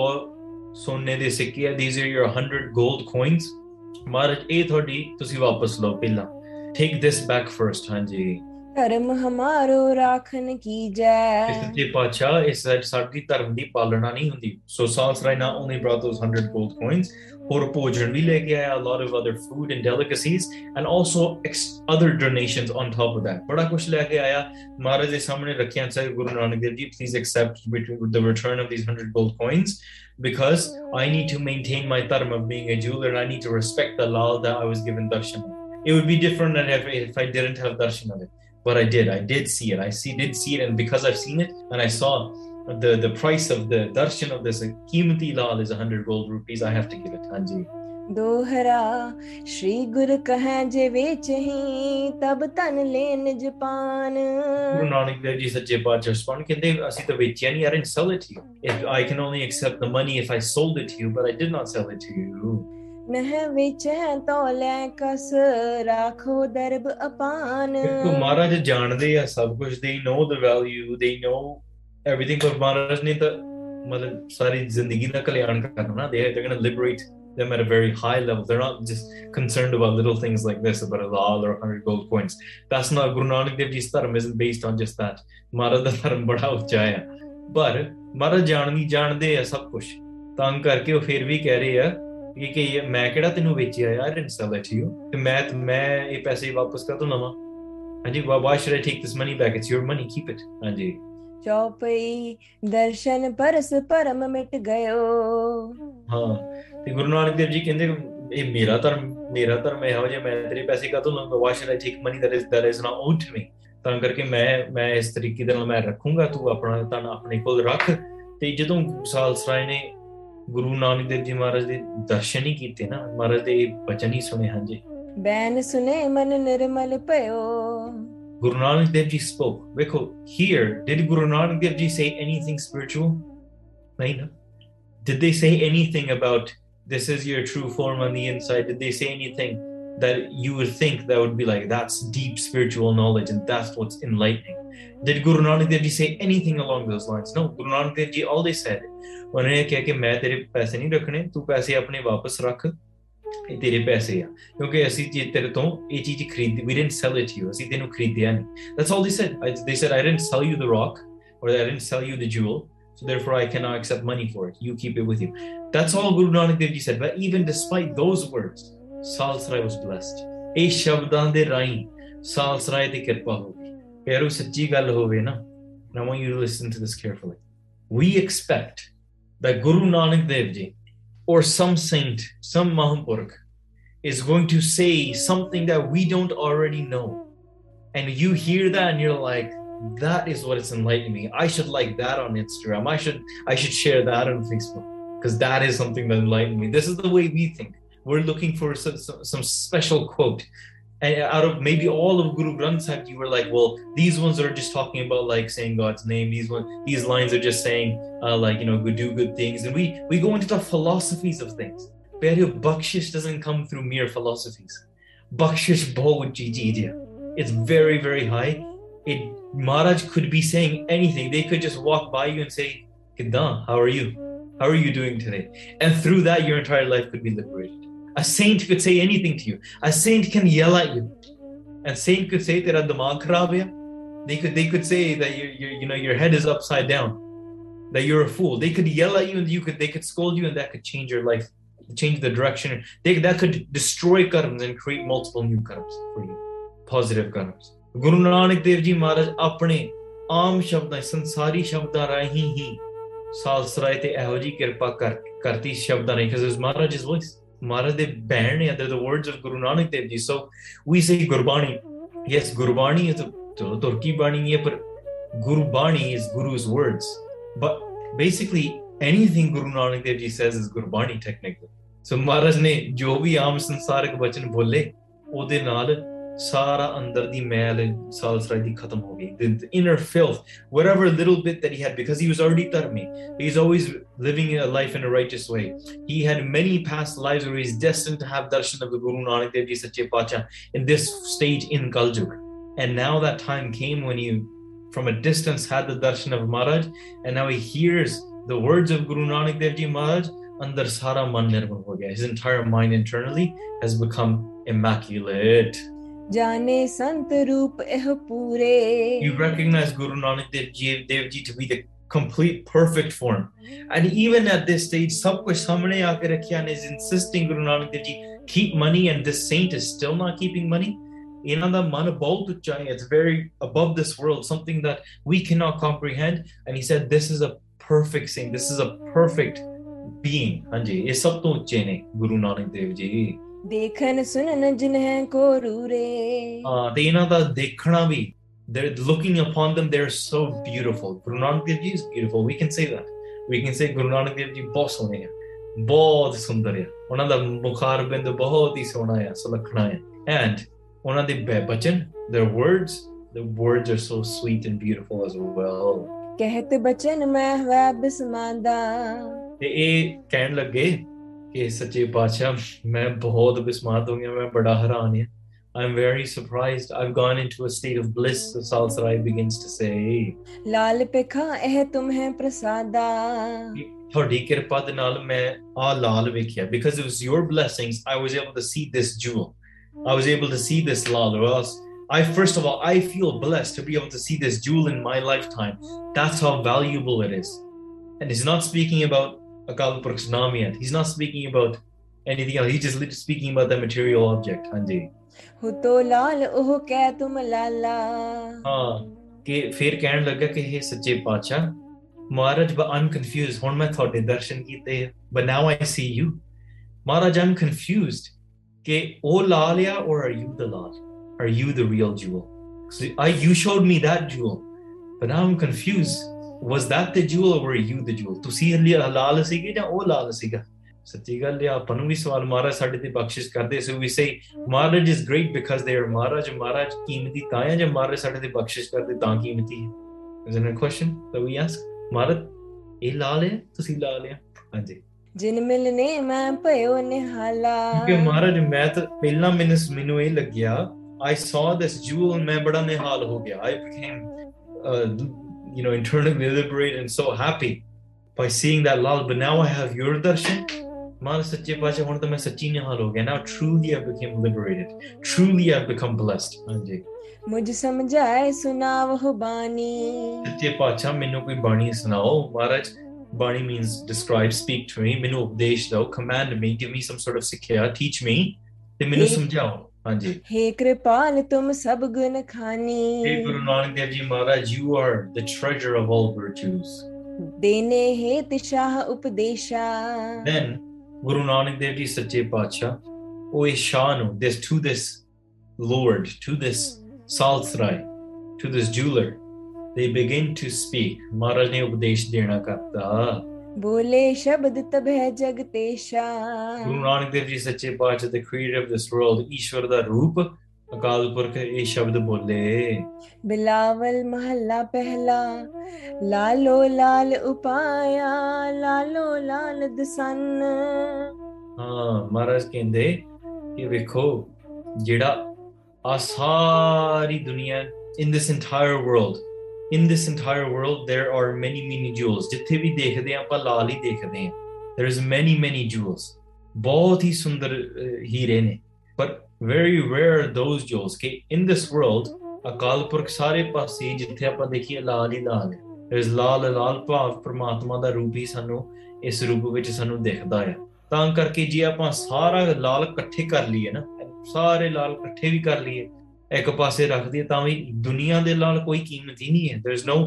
ਸੋਨੇ ਦੇ ਸਿੱਕੇ ਆ। These are your 100 gold coins ਮਹਾਰਾਜ ਇਹ ਤੁਹਾਡੀ ਤੁਸੀਂ ਵਾਪਸ ਲਓ ਪਹਿਲਾਂ। ਟੇਕ ਥਿਸ ਬੈਕ ਫਰਸਟ ਹਾਂਜੀ। ਧਰਮ ਹਮਾਰੋ ਰਾਖਨ ਕੀ ਜੈ ਇਸ ਸੱਚੇ ਪਾਤਸ਼ਾਹ ਇਸ ਸਾਡੀ ਧਰਮ ਦੀ ਪਾਲਣਾ ਨਹੀਂ ਹੁੰਦੀ ਸੋ ਸਾਲਸ ਰਾਈ ਨਾ only brought those 100 gold coins ਹੋਰ ਭੋਜਨ ਵੀ ਲੈ ਕੇ ਆਇਆ a lot of other food and delicacies and also other donations on top of that ਬੜਾ ਕੁਝ ਲੈ ਕੇ ਆਇਆ ਮਹਾਰਾਜ ਦੇ ਸਾਹਮਣੇ ਰੱਖਿਆ sir Guru Nanak Dev ji please accept between the return of these 100 gold coins because i need to maintain my dharma of being a jeweler and i need to respect the law that i was given darshana it would be different than if, if i didn't have darshana of it but I did. I did see it. I see did see it, and because I've seen it and I saw the the price of the darshan of this Kimati Lal is 100 gold rupees, I have to give it. Hanji. ਦੋਹਰਾ ਸ਼੍ਰੀ ਗੁਰ ਕਹੈ ਜੇ ਵੇਚਹੀ ਤਬ ਤਨ ਲੈਨ Japan ਗੁਰੂ ਨਾਨਕ ਦੇਵ ਜੀ ਸੱਚੇ ਪਾਤਸ਼ਾਹ ਸਪਨ ਕਹਿੰਦੇ ਅਸੀਂ ਤਾਂ ਵੇਚਿਆ ਨਹੀਂ are in sell it you if I can only accept the money if I sold it to you but I did not sell it to you you. ਨਹ ਵੇਚੈ ਤੋ ਲੈ ਕਸ ਰਾਖੋ ਦਰਬ ਅਪਾਨ ਦੇਖੋ ਮਹਾਰਾਜ ਜਾਣਦੇ ਆ ਸਭ ਕੁਝ they know the value they know everything but ਮਹਾਰਾਜ ਨੇ ਤਾਂ ਮਤਲਬ ਸਾਰੀ ਜ਼ਿੰਦਗੀ ਦਾ ਕਲਿਆਣ ਕਰਨਾ ਨਾ they they're going to liberate them at a very high level they're not just concerned about little things like this about a lal or 100 gold coins that's not Guru Nanak Dev Ji's dharma isn't based on just that ਮਹਾਰਾਜ ਦਾ ਧਰਮ ਬੜਾ ਉੱਚਾ ਆ ਪਰ ਮਹਾਰਾਜ ਜਾਣਦੀ ਜਾਣਦੇ ਆ ਸਭ ਕੁਝ ਤਾਂ ਕਰਕੇ ਉਹ ਫਿਰ ਵੀ ਕਹਿ ਰਹੇ ਆ ਕਿ ਕਿ ਇਹ ਮੈਂ ਕਿਹੜਾ ਤੈਨੂੰ ਵੇਚਿਆ ਯਾਰ ਇਨ ਸੈਲ ਇਟ ਯੂ ਤੇ ਮੈਂ ਮੈਂ ਇਹ ਪੈਸੇ ਵਾਪਸ ਕਰ ਦੂੰ ਲਵਾਂ why, why should I take this money back? It's your money, keep it. Hanji. ਚੌਪਈ ਦਰਸ਼ਨ ਪਰਸ ਪਰਮ ਮਿਟ ਗਇਓ ਹਾਂ ਤੇ ਗੁਰੂ ਨਾਨਕ ਦੇਵ ਜੀ ਕਹਿੰਦੇ ਇਹ ਮੇਰਾ ਧਰਮ ਮੇਰਾ ਧਰਮ ਇਹੋ ਜਿਹਾ ਮੈਂ ਤੇਰੇ ਪੈਸੇ ਕਾਹਤੋਂ ਲਵਾਂਗਾ why should I take money that is that is not owed to me ਤਾਂ ਕਰਕੇ ਮੈਂ ਮੈਂ ਇਸ ਤਰੀਕੇ ਦੇ ਨਾਲ ਮੈਂ ਰੱਖੂੰਗਾ ਤੂੰ ਆਪਣਾ ਤਾਂ ਆਪਣੇ ਕੋਲ ਰੱਖ ਤੇ ਜਦੋਂ ਸਾਲਸਰਾਏ ਨੇ ਗੁਰੂ ਨਾਨਕ ਦੇਵ ਜੀ ਮਹਾਰਾਜ ਦੇ ਦਰਸ਼ਨ ਹੀ ਕੀਤੇ ਨਾ ਮਹਾਰਾਜ ਦੇ ਬਚਨ ਹੀ ਸੁਣੇ ਹਾਂਜੀ ਬੈਨ ਸੁਨੇ ਮਨ ਨਿਰਮਲ ਭਇਓ Guru Nanak Dev Ji spoke. Rekho, here, did Guru Nanak Dev Ji say anything spiritual? No. Did they say anything about this is your true form on the inside? Did they say anything that you would think that would be like that's deep spiritual knowledge and that's what's enlightening? Did Guru Nanak Dev Ji say anything along those lines? No, Guru Nanak Dev Ji all they said ਉਹਨੇ ਕਿਹਾ ਕਿ ਮੈਂ ਤੇਰੇ ਪੈਸੇ ਨਹੀਂ ਰੱਖਣੇ ਤੂੰ ਪੈਸੇ ਆਪਣੇ ਵਾਪਸ ਰੱਖ ਇਹ ਤੇਰੇ ਪੈਸੇ ਆ ਕਿਉਂਕਿ ਅਸੀਂ ਜੇ ਤੇਰੇ ਤੋਂ ਇਹ ਚੀਜ਼ ਖਰੀਦੀ we didn't sell it to you ਅਸੀਂ ਤੈਨੂੰ ਖਰੀਦਿਆ ਨਹੀਂ that's all they said I, they said I didn't sell you the rock or I didn't sell you the jewel so therefore I cannot accept money for it you keep it with you that's all Guru Nanak Dev Ji said but even despite those words Salsarai was blessed ਇਹ ਸ਼ਬਦਾਂ ਦੇ ਰਾਹੀਂ ਸਾਲਸਰਾਏ ਦੀ ਕਿਰਪਾ ਹੋ ਗਈ ਪਿਆਰੋ ਸੱਚੀ ਗੱਲ ਹੋਵੇ ਨਾ I want you to listen to this carefully we expect that Guru Nanak Dev Ji or some saint, some Mahampurk, is going to say something that we don't already know. And you hear that and you're like, that is what it's enlightening me. I should like that on Instagram. I should I should share that on Facebook because that is something that enlightened me. This is the way we think. We're looking for some, some, some special quote. And out of maybe all of Guru Granth Sahib, you were like, well, these ones are just talking about like saying God's name. These one, these lines are just saying uh, like you know, do good things. And we we go into the philosophies of things. But bakshish doesn't come through mere philosophies. Bakshish bahut ji It's very very high. It Maharaj could be saying anything. They could just walk by you and say, Kidan, how are you? How are you doing today? And through that, your entire life could be liberated. A saint could say anything to you. A saint can yell at you. And saint could say that damag kharab They could they could say that you you you know your head is upside down, that you're a fool. They could yell at you and you could they could scold you and that could change your life, change the direction. They that could destroy karmas and create multiple new karmas for you, positive karmas. Guru Nanak Dev Ji Maharaj ਆਪਣੇ ਆਮ ਸ਼ਬਦਾਂ ਸੰਸਾਰੀ ਸ਼ਬਦਾਂ ਰਾਹੀਂ ਹੀ ਸਾਲਸਰਾਏ ਤੇ ਇਹੋ ਜੀ ਕਿਰਪਾ ਕਰ ਕਰਤੀ ਸ਼ਬਦਾਂ ਰਾਹੀਂ because his Maharaj's voice Maharaj de Bairn they're the words of Guru Nanak Dev Ji. So we say Gurbani. Yes, Gurbani is a Turki Bani, but Gurbani is Guru's words. But basically, anything Guru Nanak Dev Ji says is Gurbani technically. So Maharaj ne jo bhi aam sansarik bachan bole, ਉਹਦੇ ਨਾਲ ਸਾਰਾ ਅੰਦਰ ਦੀ ਮੈਲ ਸਾਲਸਰਾਈ ਦੀ ਖਤਮ ਹੋ ਗਈ the inner filth whatever little bit that he had because he was already tarmi he's always living a life in a righteous way. He had many past lives where he's destined to have darshan of the guru nanak dev ji sache pacha in this stage in kaljug and now that time came when he from a distance had the darshan of maharaj and now he hears the words of guru nanak dev ji maharaj andar sara man nirmal ho gaya. His entire mind internally has become immaculate ਜਾਣੇ ਸੰਤ ਰੂਪ ਇਹ ਪੂਰੇ you recognize guru nanak dev ji, dev ji to be the complete perfect form and even at this stage sab kuch samne aake rakhiya is insisting guru nanak dev ji keep money and this saint is still not keeping money ਇਹਨਾਂ ਦਾ ਮਨ ਬਹੁਤ ਉੱਚਾ ਹੈ it's very above this world something that we cannot comprehend and he said this is a perfect saint this is a perfect being ਹਾਂਜੀ ਇਹ ਸਭ ਤੋਂ ਉੱਚੇ ਨੇ ਗੁਰੂ ਨਾਨਕ ਦੇਵ ਜੀ ਦੇਖਣ ਸੁਣਨ ਜਿਨਹਿ ਕੋ ਰੂਰੇ ਹਾਂ ਤੇ ਇਹਨਾਂ ਦਾ ਦੇਖਣਾ ਵੀ they're looking upon them they're so beautiful Guru Nanak Dev Ji is beautiful we can say that we can say Guru Nanak Dev Ji ਬਹੁਤ ਸੋਹਣੇ ਆ ਬਹੁਤ ਸੁੰਦਰ ਆ ਉਹਨਾਂ ਦਾ ਮੁਖਾਰ ਬਿੰਦ ਬਹੁਤ ਹੀ ਸੋਹਣਾ ਆ ਸੁਲੱਖਣਾ ਆ and ਉਹਨਾਂ ਦੇ ਬਚਨ their words the words are so sweet and beautiful as well ਕਹਿਤ ਬਚਨ ਮੈਂ ਹੋਇਆ ਬਿਸਮਾਂਦਾ ਤੇ ਇਹ ਕਹਿਣ ਲੱਗੇ ਕਿ ਸੱਚੇ I'm very surprised. I've gone into a state of bliss, the Saalas Rai begins to say. Because it was your blessings, I was able to see this jewel. I was able to see this lal. Or I first of all, I feel blessed to be able to see this jewel in my lifetime. That's how valuable it is. And he's not speaking about Akal Purkh's He's not speaking about anything else. He's just speaking about the material object. Hanji. ਹੋ ਤੋ ਲਾਲ ਉਹ ਕਹਿ ਤੁਮ ਲਾਲਾ ਹਾਂ ਕਿ ਫਿਰ ਕਹਿਣ ਲੱਗਾ ਕਿ ਇਹ ਸੱਚੇ ਪਾਤਸ਼ਾਹ ਮਹਾਰਾਜ but I'm confused ਹੁਣ ਮੈਂ ਤੁਹਾਡੇ ਦਰਸ਼ਨ ਕੀਤੇ ਆ but now I see you Maharaj I'm confused ਕਿ ਉਹ ਲਾਲ ਆ or are you the Lal are you the real jewel so I you showed me that jewel but now I'm That the jewel or were you the jewel? ਤੁਸੀਂ ਹਲੀ ਲਾਲ ਸੀਗੇ ਜਾਂ ਉਹ ਲਾਲ ਸੀਗਾ? ਸੱਚੀ ਗੱਲ ਹੈ ਆਪਾਂ ਨੂੰ ਵੀ ਸਵਾਲ ਮਹਾਰਾਜ ਸਾਡੇ ਤੇ ਬਖਸ਼ਿਸ਼ ਕਰਦੇ so we say Maharaj is great because they are Maharaj Maharaj ਕੀਮਤੀ ਤਾਂ ਹੈ ਜੇ ਮਹਾਰਾਜ ਸਾਡੇ ਤੇ ਬਖਸ਼ਿਸ਼ ਕਰਦੇ ਤਾਂ ਕੀਮਤੀ ਹੈ? Is it a question that we ask? ਮਹਾਰਾਜ ਇਹ ਲਾਲ ਹੈ ਤੁਸੀਂ ਲਾਲ ਹੈ? ਹਾਂਜੀ। ਜਿਨ ਮਿਲਨੇ ਮੈਂ ਭਇਓ ਨਿਹਾਲਾ। ਕਿ ਮਹਾਰਾਜ ਮੈਂ ਤਾਂ ਪਹਿਲਾਂ ਮੈਨੂੰ ਮੈਨੂੰ ਇਹ ਲੱਗਿਆ I saw this jewel ਮੈਂ ਬੜਾ ਨਿਹਾਲ ਹੋ ਗਿਆ। I became you know internally liberated and so happy by seeing that lal but now I have your darshan ਮਹਾਰਾਜ ਸੱਚੇ ਪਾਤਸ਼ਾਹ ਹੁਣ ਤਾਂ ਮੈਂ ਸੱਚੀ ਨਿਹਾਲ ਹੋ ਗਿਆ now truly I became liberated truly I've become blessed ਹਾਂਜੀ ਮੁਝ ਸਮਝਾਏ ਸੁਨਾਵਹੁ ਬਾਣੀ ਸੱਚੇ ਪਾਤਸ਼ਾਹ ਮੈਨੂੰ ਕੋਈ ਬਾਣੀ ਸੁਣਾਓ ਮਹਾਰਾਜ ਬਾਣੀ means describe speak to me ਮੈਨੂੰ ਉਪਦੇਸ਼ ਦਿਓ command me give me some sort of ਸਿੱਖਿਆ teach me ਤੇ ਮੈਨੂੰ ਇਹ- हाँ जी हे कृपाल तुम सब गुण खानी हे Guru Nanak Dev ji Maharaj you are the treasure of all virtues देने हे तिशाह उपदेशा देन गुरु नानक देव जी सच्चे पातशाह ओए शाह नु this to this lord to this saalas rai to this jeweler they begin to speak maharaj ne upadesh dena karta बोले शब्द तभे जगतेशा Guru Nanak Dev Ji Sache Pacha, the creator of this world, Ishwar da Roop, Akal Purakh ਇਹ ਸ਼ਬਦ ਬੋਲੇ बिलावल महला पहला लालो लाल उपाया लालो लाल दसन ਹਾਂ ਮਹਾਰਾਜ ਕਹਿੰਦੇ ਕਿ ਵੇਖੋ ਜਿਹੜਾ ਆ ਸਾਰੀ ਦੁਨੀਆ in this entire world in this entire world there are many many jewels. ਜਿੱਥੇ ਵੀ ਦੇਖਦੇ ਆ ਆਪਾਂ ਲਾਲ ਹੀ ਦੇਖਦੇ ਆ there is many many jewels ਬਹੁਤ ਹੀ ਸੁੰਦਰ ਅਹ, ਹੀਰੇ ਨੇ। But very rare are those jewels ਕਿ in this world Akal Purakh ਸਾਰੇ ਪਾਸੇ ਜਿੱਥੇ ਆਪਾਂ ਦੇਖੀਏ ਲਾਲ ਹੀ ਲਾਲ ਹੈ। There is ਲਾਲ ਲਾਲ ਭਾਵ ਪ੍ਰਮਾਤਮਾ ਦਾ ਰੂਪ ਹੀ ਸਾਨੂੰ ਇਸ ਰੂਪ ਵਿੱਚ ਸਾਨੂੰ ਦਿਖਦਾ ਹੈ। ਤਾਂ ਕਰਕੇ ਜੇ ਆਪਾਂ ਸਾਰਾ ਲਾਲ ਇਕੱਠੇ ਕਰ ਲਈਏ ਨਾ ਸਾਰੇ ਲਾਲ ਇਕੱਠੇ ਵੀ ਕਰ ਲਈਏ ਇੱਕ ਪਾਸੇ ਰੱਖ ਦਈਏ ਤਾਂ ਵੀ ਦੁਨੀਆ ਦੇ ਲਾਲ ਕੋਈ ਕੀਮਤ ਹੀ ਨਹੀਂ ਹੈ there is no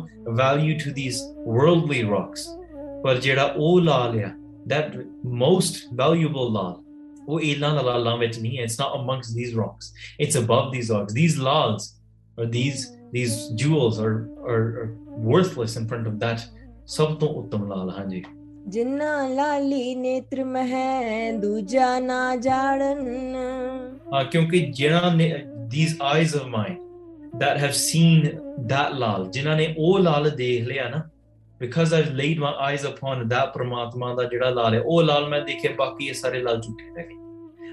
value to these worldly rocks ਪਰ ਜਿਹੜਾ ਉਹ ਲਾਲ ਆ that most valuable ਲਾਲ ਉਹ ਇਹਨਾਂ ਲਾਲਾਂ ਵਿੱਚ ਨਹੀਂ ਹੈ it's not amongst these rocks it's above these rocks these lals or these these jewels are are, are worthless in front of that ਸਭ ਤੋਂ ਉੱਤਮ ਲਾਲ ਹਾਂਜੀ जिन्ना लाली नेत्र मह दूजा ना जाड़न ਹਾਂ ਕਿਉਂਕਿ ਜਿਨ੍ਹਾਂ ਨੇ these eyes of mine that have seen that ਲਾਲ ਜਿਨ੍ਹਾਂ ਨੇ ਉਹ ਲਾਲ ਦੇਖ ਲਿਆ ਨਾ because I've laid my eyes upon that ਪ੍ਰਮਾਤਮਾ ਦਾ ਜਿਹੜਾ ਲਾਲ ਹੈ ਉਹ ਲਾਲ ਮੈਂ ਦੇਖਿਆ ਬਾਕੀ ਇਹ ਸਾਰੇ ਲਾਲ ਝੂਠੇ ਰਹਿ ਗਏ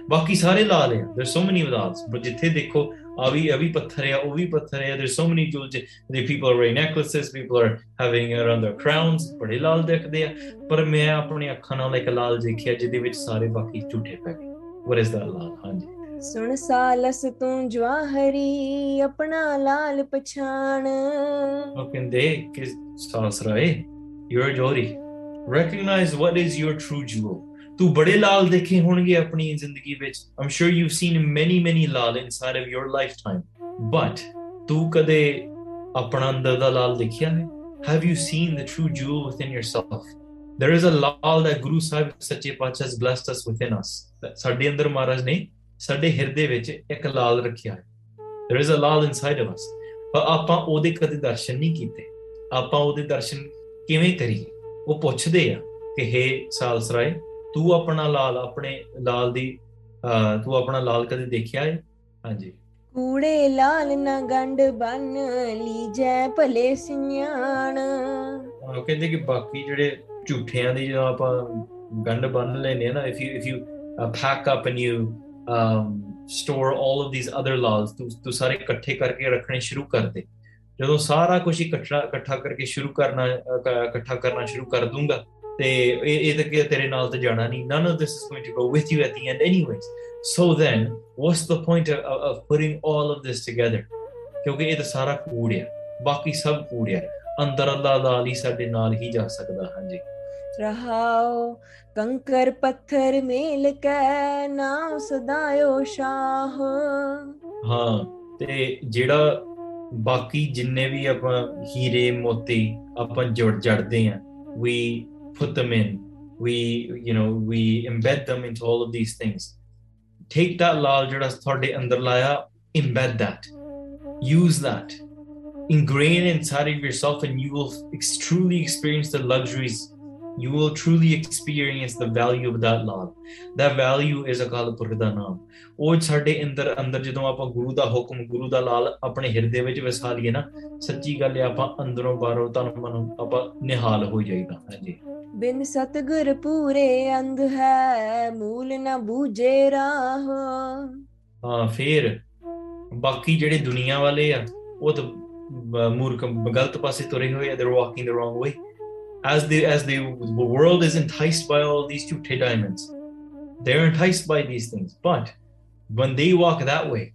ਬਾਕੀ ਸਾਰੇ ਲਾਲ ਹੈ there's so many ਲਾls but ਜਿੱਥੇ ਦੇਖੋ ਆ ਵੀ ਆ ਵੀ ਪੱਥਰ ਹੈ ਉਹ ਵੀ ਪੱਥਰ ਹੈ there's so many jewels the people are wearing necklaces people are having it around their crowns ਬੜੇ ਲਾਲ ਦਿਖਦੇ ਆ ਪਰ ਮੈਂ ਆਪਣੀ ਅੱਖਾਂ ਨਾਲ ਇੱਕ ਲਾਲ ਦੇਖਿਆ ਜਿਹਦੇ ਵਿੱਚ ਸਾਰੇ ਬਾਕੀ ਝੂਠੇ ਪੈ ਗਏ what is that ਲਾਲ ਹਾਂਜੀ ਸੁਣ ਸਾਲਸ ਤੂੰ ਜਵਾਹਰੀ, ਆਪਣਾ ਲਾਲ ਪਛਾਣ। ਉਹ ਕਹਿੰਦੇ ਕਿ Salas Rai your ਜੋਰੀ recognize what is your true jewel ਤੂੰ ਬੜੇ ਲਾਲ ਦੇਖੇ ਹੋਣਗੇ ਆਪਣੀ ਜ਼ਿੰਦਗੀ ਵਿੱਚ। I'm sure you seen many many lal inside of your lifetime but ਤੂੰ ਕਦੇ ਆਪਣਾ ਅੰਦਰ ਦਾ ਲਾਲ ਦੇਖਿਆ ਹੈ have you seen the true jewel within yourself there is a lal that Guru Sahib Sache Pacha has blessed us within us. ਸਾਡੇ ਅੰਦਰ ਮਹਾਰਾਜ ਨੇ ਸਾਡੇ ਹਿਰਦੇ ਵਿੱਚ ਇੱਕ ਲਾਲ ਰੱਖਿਆ ਹੈ there is a Lal inside of us ਪਰ ਆਪਾਂ ਉਹਦੇ ਕਦੇ ਦਰਸ਼ਨ ਨਹੀਂ ਕੀਤੇ ਆਪਾਂ ਉਹਦੇ ਦਰਸ਼ਨ ਕਿਵੇਂ ਕਰੀਏ ਉਹ ਪੁੱਛਦੇ ਆ ਕਿ ਹੇ ਸਾਲਸਰਾਏ ਤੂੰ ਆਪਣਾ ਲਾਲ ਆਪਣੇ ਲਾਲ ਦੀ ਅਹ, ਤੂੰ ਆਪਣਾ ਲਾਲ ਕਦੇ ਦੇਖਿਆ ਹੈ ਹਾਂਜੀ कूड़े लाल न गंड बन लीजै भले सियाण ਉਹ ਕਹਿੰਦੇ ਕਿ ਬਾਕੀ ਜਿਹੜੇ ਝੂਠਿਆਂ ਦੀ ਜਦੋਂ ਆਪਾਂ ਗੰਢ ਬੰਨ ਲੈਨੇ ਆ ਨਾ if you if you uh, pack up and store 올 of these other lals ਤੂੰ ਸਾਰੇ ਇਕੱਠੇ ਕਰਕੇ ਰੱਖਣੇ ਸ਼ੁਰੂ ਕਰ ਦੇ। ਜਦੋਂ ਸਾਰਾ ਕੁਝ ਇਕੱਠਾ ਇਕੱਠਾ ਕਰਕੇ ਸ਼ੁਰੂ ਕਰਨਾ ਇਕੱਠਾ ਕਰਨਾ ਸ਼ੁਰੂ ਕਰ ਦੂੰਗਾ, ਤੇ ਇਹ ਇਹ ਤਾਂ ਤੇਰੇ ਨਾਲ ਤੇ ਜਾਣਾ ਨਹੀਂ। None of this is going to go with you at the end anyways so then what's the point of putting 올 of this together ਕਿਉਂਕਿ ਇਹ ਤਾਂ ਸਾਰਾ ਕੂੜਿਆ ਬਾਕੀ ਸਭ ਕੂੜਿਆ ਅੰਦਰ ਅੱਲਾ ਦਾ ਅਲੀ ਸਾਡੇ ਨਾਲ ਹੀ ਜਾ ਸਕਦਾ ਹਾਂ ਜੀ रहाओ कंकर पत्थर मेल कै नाम सदायो शाह ਹਾਂ ਤੇ ਜਿਹੜਾ ਬਾਕੀ ਜਿੰਨੇ ਵੀ ਆਪਾਂ ਹੀਰੇ ਮੋਤੀ ਆਪਾਂ ਜੜ ਜੜਦੇ ਆ we put them in we you know we embed them into all of these things take that ਲਾਲ ਜਿਹੜਾ ਤੁਹਾਡੇ ਅੰਦਰ ਲਾਇਆ embed that use that ingrain inside of yourself and you will ex- truly experience the luxuries you will truly experience the value of that love. That value is ਅਕਾਲ ਪੁਰਖ ਦਾ ਨਾਮ। ਉਹ ਸਾਡੇ ਅੰਦਰ ਅੰਦਰ ਜਦੋਂ ਆਪਾਂ ਗੁਰੂ ਦਾ ਹੁਕਮ ਗੁਰੂ ਦਾ ਲਾਲ ਆਪਣੇ ਹਿਰਦੇ ਵਿੱਚ ਵਸਾ ਲਈਏ ਨਾ ਸੱਚੀ ਗੱਲ ਹੈ ਆਪਾਂ ਅੰਦਰੋਂ ਬਾਹਰੋਂ ਤਨ ਮਨ ਆਪਾਂ ਨਿਹਾਲ ਹੋ ਜਾਈਦਾ। ਹਾਂਜੀ। ਬਿਨ ਸਤਗੁਰ ਪੂਰੇ ਅੰਧ ਹੈ ਮੂਲ ਨਾ ਬੂਝੇ ਰਾਹ। ਹਾਂ ਫੇਰ ਬਾਕੀ ਜਿਹੜੇ ਦੁਨੀਆ ਵਾਲੇ ਆ ਉਹ ਤਾਂ ਮੂਰਖ ਗਲਤ ਪਾਸੇ ਤੁਰੇ ਹੋਏ ਆ they walking the wrong way as the as the, the world is enticed by all these two diamonds they're enticed by these things. But when they walk that way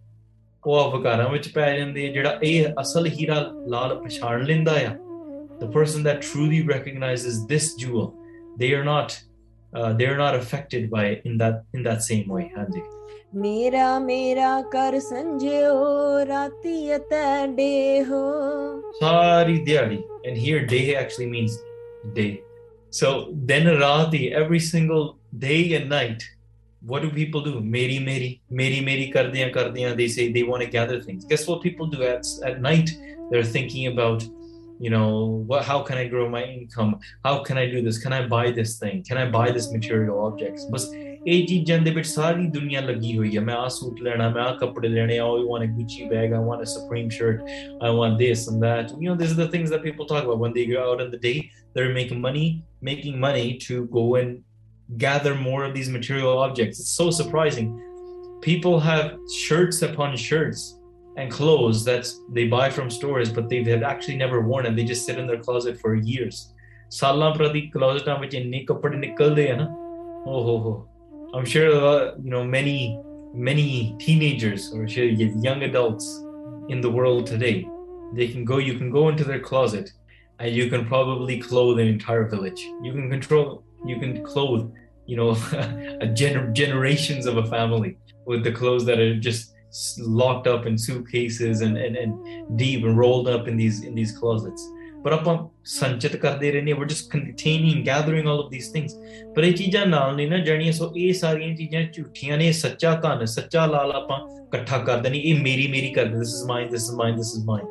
oh, the person that truly recognizes this jewel they are not uh, they are not affected by it in that in that same way. ਹਾਂਜੀ ਮੇਰਾ ਮੇਰਾ ਕਰ ਸੰਜਿਓ ਰਾਤੀ ਅਤੇ ਡੇ ਹੋ ਸਾਰੀ ਦਿਹਾੜੀ and here day actually means day. So then Rati, every single day and night, what do people do? Meri Meri, Meri Meri Kardiyan Kardiyan. They say they want to gather things. Guess what people do at, at night? They're thinking about, you know, what how can I grow my income? How can I do this? Can I buy this thing? Can I buy this material objects? ਬਸ ਇਹ ਚੀਜ਼ਾਂ ਦੇ ਵਿੱਚ ਸਾਰੀ ਦੁਨੀਆ ਲੱਗੀ ਹੋਈ ਹੈ ਮੈਂ ਆ ਸੂਟ ਲੈਣਾ ਮੈਂ ਆ ਕੱਪੜੇ ਲੈਣੇ ਆ I want a Gucci bag I want a Supreme shirt I want this and that. You know, these are the things that people talk about when they go out in the day. They're making money, making money to go and gather more of these material objects. It's so surprising. People have shirts upon shirts and clothes that they buy from stores, but they have actually never worn and they just sit in their closet for years. ਸਾਲਾਂ ਪ੍ਰਤੀ ਕਲੋਜ਼ਟਾਂ ਵਿੱਚ ਇੰਨੇ ਕੱਪੜੇ ਨਿਕਲਦੇ ਆ ਨਾ oh ho ho i'm sure uh, you know many many teenagers or should young adults in the world today they can go you can go into their closet and you can probably clothe an entire village you can control you can clothe you know a gener- generations of a family with the clothes that are just s- locked up in suitcases and, and, and deep and rolled up in these in these closets ਪਰ ਆਪਾਂ ਸੰਚਿਤ ਕਰਦੇ ਰਹਿੰਦੇ we're just containing gathering all of these things ਪਰ ਇਹ ਚੀਜ਼ਾਂ ਨਾਲ ਨਹੀਂ ਨਾ ਜਾਣੀਆਂ ਸੋ ਇਹ ਸਾਰੀਆਂ ਚੀਜ਼ਾਂ ਝੂਠੀਆਂ ਨੇ ਸੱਚਾ ਧਨ ਸੱਚਾ ਲਾਲ ਆਪਾਂ ਇਕੱਠਾ ਕਰ ਦੇਣੀ ਇਹ ਮੇਰੀ ਮੇਰੀ ਕਰਦੇ this is mine this is mine this is mine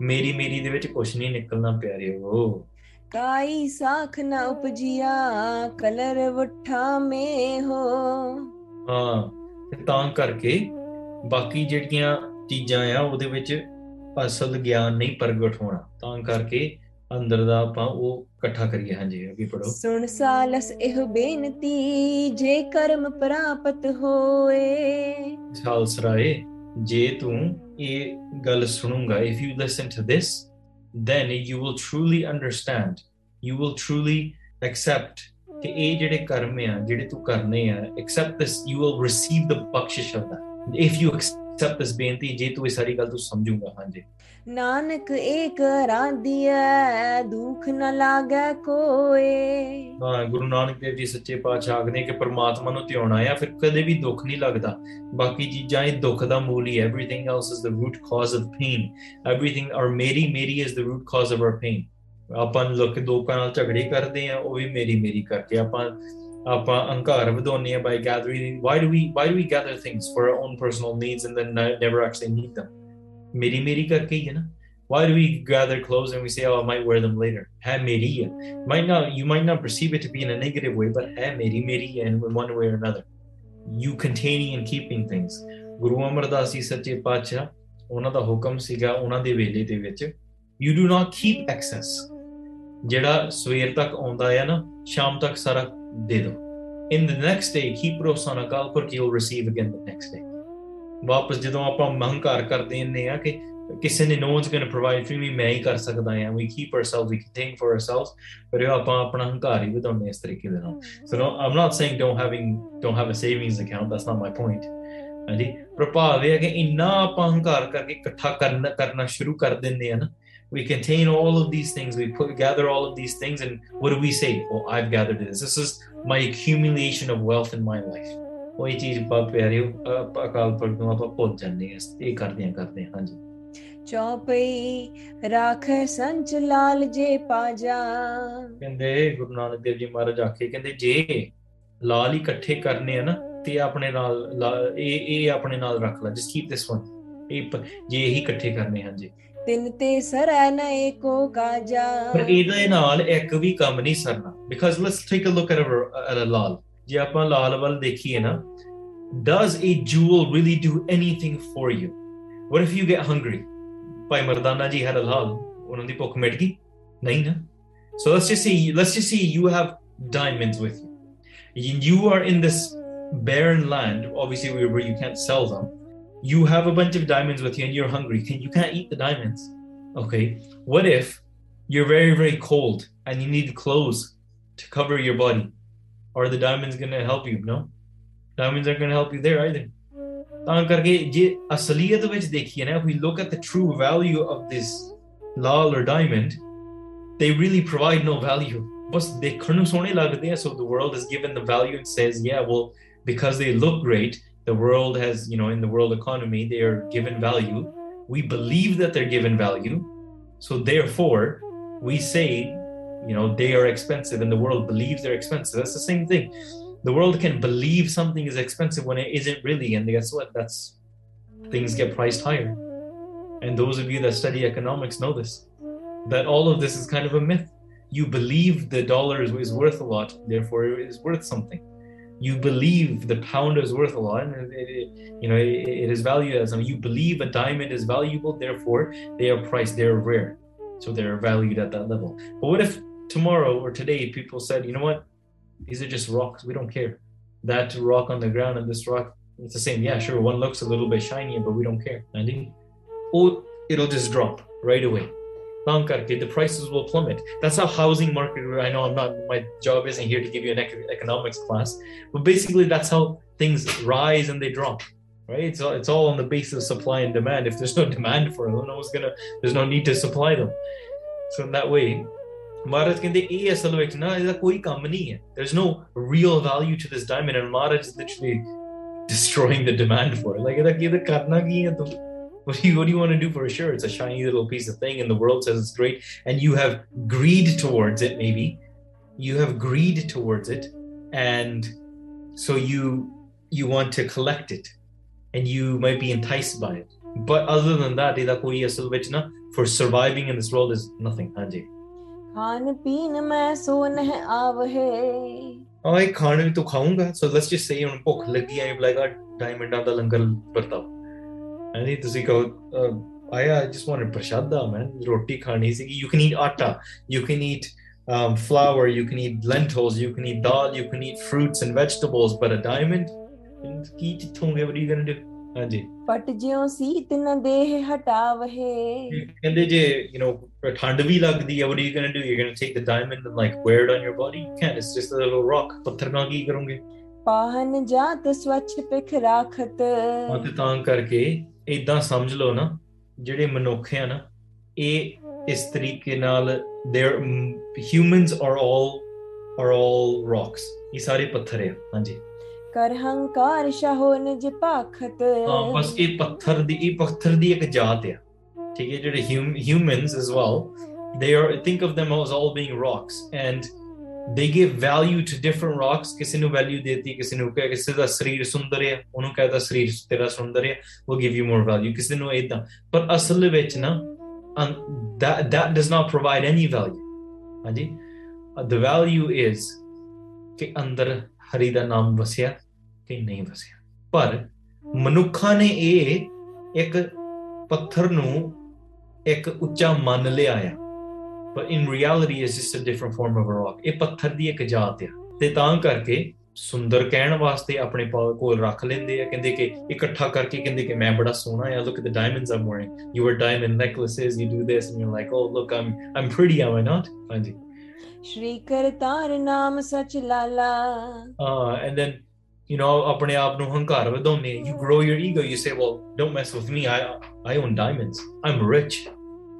ਮੇਰੀ ਮੇਰੀ ਦੇ ਵਿੱਚ ਕੁਝ ਨਹੀਂ ਨਿਕਲਣਾ ਪਿਆਰਿਓ। ਕਾਈ ਸਾਖ ਨਾ ਉਪਜਿਆ ਕਲਰ ਵਠਾ ਮੇ ਹੋ। ਹਾਂ ਤਾਂ ਕਰਕੇ ਬਾਕੀ ਜਿਹੜੀਆਂ ਚੀਜ਼ਾਂ ਆ ਉਹਦੇ ਵਿੱਚ ਅਸਲ ਗਿਆਨ ਨਹੀਂ ਪ੍ਰਗਟ ਹੋਣਾ। ਤਾਂ ਕਰਕੇ ਅੰਦਰ ਦਾ ਆਪਾਂ ਉਹ ਇਕੱਠਾ ਕਰੀਏ। ਹਾਂਜੀ ਅੱਗੇ ਪੜੋ ਸੁਣ ਸਾਲਸ ਇਹ ਬੇਨਤੀ ਜੇ ਕਰਮ ਪ੍ਰਾਪਤ ਹੋਏ। ਸਾਲਸ ਰਾਏ। ਜੇ ਤੂੰ ਇਹ ਗੱਲ ਸੁਣੂਗਾ if you listen to this then you will truly understand you will truly accept ਕਿ ਇਹ ਜਿਹੜੇ ਕਰਮ ਆ ਜਿਹੜੇ ਤੂੰ ਕਰਨੇ ਆ accept this you will receive the bakshish of that if you accept ਸਭ ਤਸ ਬੇਨਤੀ ਜੇ ਤੂੰ ਇਹ ਸਾਰੀ ਗੱਲ ਤੂੰ ਸਮਝੂਗਾ ਹਾਂਜੀ। ਨਾਨਕ ਏਕ ਰਾਂਦੀਐ ਦੁਖ ਨ ਲਾਗੈ ਕੋਏ। ਹਾਂ ਗੁਰੂ ਨਾਨਕ ਦੇਵ ਜੀ ਸੱਚੇ ਪਾਤਸ਼ਾਹ ਆਖਦੇ ਕਿ ਪ੍ਰਮਾਤਮਾ ਨੂੰ ਧਿਆਉਣਾ ਆ ਫਿਰ ਕਦੇ ਵੀ ਦੁੱਖ ਨਹੀਂ ਲੱਗਦਾ। ਬਾਕੀ ਚੀਜ਼ਾਂ ਇਹ ਦੁੱਖ ਦਾ ਮੂਲ ਹੀ everything else is the root cause of pain everything or ਮੇਰੀ ਮੇਰੀ is the root cause of our pain ਆਪਾਂ ਲੋਕ ਲੋਕਾਂ ਨਾਲ ਝਗੜੇ ਕਰਦੇ ਆ ਉਹ ਵੀ ਮੇਰੀ ਮੇਰੀ ਕਰਕੇ ਆਪਾਂ ਆਪਾਂ ਅਹੰਕਾਰ ਵਧਾਉਂਦੇ ਆ by gathering why do we why do we gather things for our own personal needs and then ne- never actually need them ਮੇਰੀ ਮੇਰੀ ਕਰਕੇ ਹੀ ਹੈ ਨਾ why do we gather clothes and we say oh I might wear them later ਹੈ ਮੇਰੀ ਹੈ might not you might not perceive it to be in a negative way but ਹੈ ਮੇਰੀ ਮੇਰੀ ਹੈ in one way or another you containing and keeping things Guru Amardas ji ਸੱਚੇ ਪਾਤਸ਼ਾਹ ਉਹਨਾਂ ਦਾ ਹੁਕਮ ਸੀਗਾ ਉਹਨਾਂ ਦੇ ਵੇਲੇ ਦੇ ਵਿੱਚ you do not keep excess ਜਿਹੜਾ ਸਵੇਰ ਤੱਕ ਆਉਂਦਾ ਹੈ ਨਾ ਸ਼ਾਮ ਤੱਕ ਸਾਰਾ ਦੇ ਦਿਓ in the next day keep ਰੋਸਾਨਾ call Purakh you'll receive again the next day ਵਾਪਸ ਜਦੋਂ ਆਪਾਂ ਮਹੰਕਾਰ ਕਰਦੇ ਇੰਨੇ ਆ ਕਿ ਕਿਸੇ ਨੇ no one's going to provide for me ਮੈਂ ਹੀ ਕਰ ਸਕਦਾ ਹਾਂ we keep ourselves we contain for ourselves ਪਰ ਇਹ ਆਪਾਂ ਆਪਣਾ ਹੰਕਾਰ ਹੀ ਵਧਾਉਂਦੇ ਇਸ ਤਰੀਕੇ ਦੇ ਨਾਲ so no, I'm not saying don't having don't have a savings account that's not my point ਹਾਂਜੀ ਪ੍ਰਭਾਵ ਇਹ ਹੈ ਕਿ ਇੰਨਾ ਆਪਾਂ ਹੰਕਾਰ ਕਰਕੇ ਇਕੱਠਾ ਕਰਨਾ ਕਰਨਾ ਸ਼ੁਰੂ ਕਰ ਦਿੰਦੇ ਆ ਨਾ we contain all of these things we put gather all of these things and what do we say oh i've gathered this this is my accumulation of wealth in my life ਉਹੀ ਚੀਜ਼ ਬਾ ਪਿਆਰਿਓ ਅ- ਅਕਾਲ ਪੁਰਖ ਨੂੰ ਆਪਾਂ ਭੁੱਲ ਜਾਂਦੇ ਹਾਂ ਇਹ ਕਰਦੇ ਹਾਂ ਕਰਦੇ ਹਾਂ ਹਾਂਜੀ ਚੌਪਈ ਰਾਖ ਸੰਚ ਲਾਲ ਜੇ ਪਾਜਾ ਕਹਿੰਦੇ ਗੁਰੂ ਨਾਨਕ ਦੇਵ ਜੀ ਮਹਾਰਾਜ ਆਖੇ ਕਹਿੰਦੇ ਜੇ ਲਾਲ ਹੀ ਇਕੱਠੇ ਕਰਨੇ ਆ ਨਾ ਤੇ ਆਪਣੇ ਨਾਲ ਲਾ- ਇਹ ਇਹ ਆਪਣੇ ਨਾਲ ਰੱਖ ਲੈ ਜਸਟ ਕੀਪ ਦਿਸ ਵਨ ਇਹ ਪ- ਜੇ ਇਹੀ ਇਕੱਠੇ ਕਰਨੇ ਹਨ ਜੀ ਤਿੰਨ ਤੇ ਸਰੈ ਨ ਏਕੋ ਕਾਜਾ। ਪਰ ਇਹਦੇ ਨਾਲ ਇੱਕ ਵੀ ਕੰਮ ਨਹੀਂ ਸਰਨਾ। Because let's take a look at a lal ਜੇ ਆਪਾਂ ਲਾਲ ਵੱਲ ਦੇਖੀਏ ਨਾ does a jewel really do anything for you? What if you get hungry? Bhai Mardana ji had halal, ਉਹਨਾਂ ਦੀ ਭੁੱਖ ਮਿਟ ਗਈ। ਨਹੀਂ ਨਾ। So let's just say you have diamonds with you. You are in this barren land obviously where you can't sell them you have a bunch of diamonds with you and you're hungry Can- you can't eat the diamonds okay what if you're very very cold and you need clothes to cover your body are the diamonds going to help you no diamonds aren't going to help you there either ਤਾਂ ਕਰਕੇ ਜੇ ਅਸਲੀਅਤ ਵਿੱਚ ਦੇਖੀਏ ਨਾ if we look at the true value of this lal or diamond they really provide no value ਬਸ ਦੇਖਣ ਨੂੰ ਸੋਹਣੇ ਲੱਗਦੇ ਆ so the world is given the value and says yeah well because they look great the world has you know in the world economy they are given value. We believe that they're given value. So therefore we say you know they are expensive and the world believes they're expensive. That's the same thing. The world can believe something is expensive when it isn't really. And guess what? That's things get priced higher. And those of you that study economics know this that all of this is kind of a myth. You believe the dollar is, worth a lot therefore it is worth something you believe the pound is worth a lot and it, it- you know it, it is valued as you believe a diamond is valuable therefore they are priced they're rare. So they're valued at that level. But what if tomorrow or today people said you know what? These are just rocks. We don't care. That rock on the ground and this rock it's the same. Yeah sure one looks a little bit shinier but we don't care. Andy? or oh, it'll just drop right away Tam karke, the prices will plummet that's how housing market i know i'm not my job isn't here to give you an ec- economics class but basically that's how things rise and they drop right it's all, it's all on the basis of supply and demand if there's no demand for them no one's gonna there's no need to supply them so in that way Maharaj ਕਹਿੰਦੇ ਇਹ ਅਸਲ ਵਿੱਚ ਨਾ ਇਹਦਾ ਕੋਈ ਕੰਮ ਨਹੀਂ ਹੈ there's no real value to this diamond and Maharaj is literally destroying the demand for it like ਇਹਦਾ ਕੀ ਇਹਦਾ ਕਰਨਾ ਕੀ ਹੈ ਤੂੰ what do you what do you want to do for sure it's a shiny little piece of thing and the world says it's great and you have greed towards it maybe you have greed towards it and so you you want to collect it and you might be enticed by it but other than that ਇਹਦਾ ਕੋਈ ਅਸਲ ਵਿੱਚ ਨਾ for surviving in this world is nothing ਹਾਂਜੀ ਖਾਨ ਪੀਨ ਮੈਂ ਸੋ ਨਹਿ ਆਵਹੇ ਹਾਂ ਇਹ ਖਾਣ ਵੀ ਤੂੰ ਖਾਊਂਗਾ ਸੋ ਲੈਟਸ ਜਸਟ ਸੇ ਹੁਣ ਭੁੱਖ ਲੱਗੀ ਆਈ ਲਾਈਕ ਆ ਡਾਇਮੰਡਾਂ ਦਾ ਲੰਗਰ ਵਰਤਾਓ ਐਨੀ ਤੁਸੀਂ ਕਹੋ ਅਹ, ਆਇਆ ਆਈ ਜਸਟ ਵਾਂਟਡ ਪ੍ਰਸ਼ਾਦਾ ਮੈਨ ਰੋਟੀ ਖਾਣੀ ਸੀਗੀ ਯੂ ਕੈਨ ਈਟ ਆਟਾ you can eat um, flour, you can eat lentils, you can eat dal, you can eat fruits and vegetables, but a diamond, Ki ਜਿੱਥੋਂਗੇ what are you gonna do? ਹਾਂਜੀ ਪਟ ਜਿਉ ਸੀਤ ਨ ਦੇਹ ਹਟਾਵਹੇ ਕਹਿੰਦੇ ਜੇ you know ਠੰਡ ਵੀ ਲੱਗਦੀ ਹੈ what are you gonna do? You're gonna take the diamond and like wear it on your body? You can't, it's just a little rock. ਪੱਥਰ ਨਾਲ ਕੀ ਕਰੋਗੇ? ਪਾਹਨ ਜਾਤ ਸਵੱਛ ਪਿਖ ਰਾਖਤ ਹਾਂ ਤੇ ਤਾਂ ਕਰਕੇ ਇਦਾਂ ਸਮਝ ਲਓ ਨਾ ਜਿਹੜੇ ਮਨੁੱਖ ਆ ਨਾ ਇਹ ਇਸ ਤਰੀਕੇ ਨਾਲ there humans are all are all rocks ਇਹ ਸਾਰੇ ਪੱਥਰ ਆ ਹਾਂਜੀ ਕਰ ਹੰਕਾਰ ਸ਼ਹੋ ਨਿਜ ਪਾਖਤ ਹਾਂ ਬਸ ਇਹ ਪੱਥਰ ਦੀ ਇਹ ਪੱਥਰ ਦੀ ਇੱਕ ਜਾਤ ਆ ਠੀਕ ਹੈ ਜਿਹੜੇ humans as well they are think of them as all being rocks and they give value to different rocks ਕਿਸੇ ਨੂੰ ਵੈਲਿਊ ਦੇਤੀ ਕਿਸੇ ਨੂੰ ਕਹੇ ਕਿਸੇ ਦਾ ਸਰੀਰ ਸੁੰਦਰ ਹੈ ਉਹਨੂੰ ਕਹਦਾ ਸਰੀਰ ਤੇਰਾ ਸੁੰਦਰ ਹੈ ਉਹ ਗਿਵ ਯੂ ਮੋਰ ਵੈਲਿਊ ਕਿਸੇ ਨੂੰ ਇਦਾਂ ਪਰ ਅਸਲ ਵਿੱਚ ਨਾ that that does not provide any value ਹਾਂਜੀ the value is ਕਿ ਅੰਦਰ ਹਰੀ ਦਾ ਨਾਮ ਵਸਿਆ ਕਿ ਨਹੀਂ ਵਸਿਆ ਪਰ ਮਨੁੱਖਾਂ ਨੇ ਇਹ ਇੱਕ ਪੱਥਰ ਨੂੰ ਇੱਕ ਉੱਚਾ ਮੰਨ ਲਿਆ ਆ but in reality is just a different form of a rock ਇਹ ਪੱਥਰ ਦੀ ਇੱਕ ਜਾਤ ਆ ਤੇ ਤਾਂ ਕਰਕੇ ਸੁੰਦਰ ਕਹਿਣ ਵਾਸਤੇ ਆਪਣੇ ਪਾ- ਕੋਲ ਰੱਖ ਲੈਂਦੇ ਆ ਕਹਿੰਦੇ ਕਿ ਇਕੱਠਾ ਕਰਕੇ ਕਹਿੰਦੇ ਕਿ ਮੈਂ ਬੜਾ ਸੋਹਣਾ ਆ look at the diamonds I'm wearing you wear diamond necklaces you do this and you're like oh look I'm I'm pretty am I not ਹਾਂਜੀ ਸ਼੍ਰੀ ਕਰਤਾਰ ਨਾਮ ਸਚ ਲਾਲਾ uh, and then you know ਆਪਣੇ ਆਪ ਨੂੰ ਹੰਕਾਰ ਵਧਾਉਂਦੇ you grow your ego you say well don't mess with me I I own diamonds I'm rich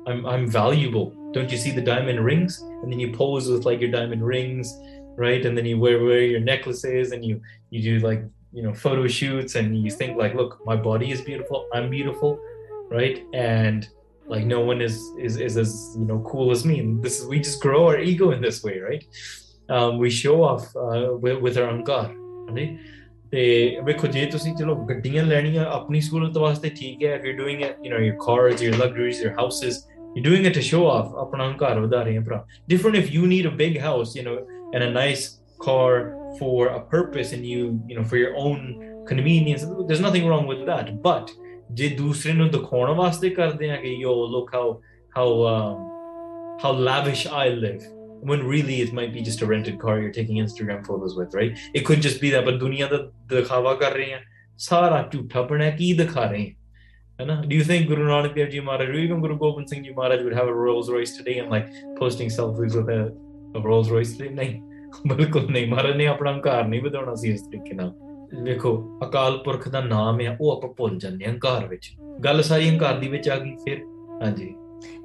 I'm I'm valuable. Don't you see the diamond rings? And then you pose with like your diamond rings, right? And then you wear wear your necklaces and you you do like you know photo shoots and you think like, look, my body is beautiful. I'm beautiful, right? And like no one is is is as you know cool as me. And this is we just grow our ego in this way, right? Um, we show off uh, with, with our ankar, right? ਤੇ ਵੇਖੋ ਜੇ ਤੁਸੀਂ ਚਲੋ ਗੱਡੀਆਂ ਲੈਣੀਆਂ ਆਪਣੀ ਸਹੂਲਤ ਵਾਸਤੇ ਠੀਕ ਹੈ if you're doing it you know your cars your luxuries your houses you're doing it to show off ਆਪਣਾ ਘਰ ਵਧਾ ਰਹੇ ਭਰਾ different if you need a big house you know and a nice car for a purpose and you you know for your own convenience there's nothing wrong with that but ਜੇ ਦੂਸਰੇ ਨੂੰ ਦਿਖਾਉਣ ਵਾਸਤੇ ਕਰਦੇ ਆ ਕਿ yo look how how um, how lavish I live when really it might be just a rented car you're taking Instagram photos with, right? It could just be that, but dunya da dikhava kar rahe hain. Sara jhutha bana ki dikha rahe hain. Do you think Guru Nanak Dev Ji Maharaj or even Guru Gobind Singh Ji Maharaj would have a Rolls Royce today and like posting selfies with a, a Rolls Royce? Today? ਨਹੀਂ ਬਿਲਕੁਲ ਨਹੀਂ ਮਹਾਰਾਜ ਨੇ ਆਪਣਾ ਘਰ ਨਹੀਂ ਵਧਾਉਣਾ ਸੀ ਇਸ ਤਰੀਕੇ ਨਾਲ ਵੇਖੋ ਅਕਾਲ ਪੁਰਖ ਦਾ ਨਾਮ ਆ ਉਹ ਆਪਾਂ ਭੁੱਲ ਜਾਂਦੇ ਹਾਂ ਘਰ ਵਿੱਚ ਗੱਲ ਸਾਰੀ ਹੰਕਾਰ ਦੀ ਵਿੱਚ ਆ ਗਈ ਫਿਰ ਹਾਂਜੀ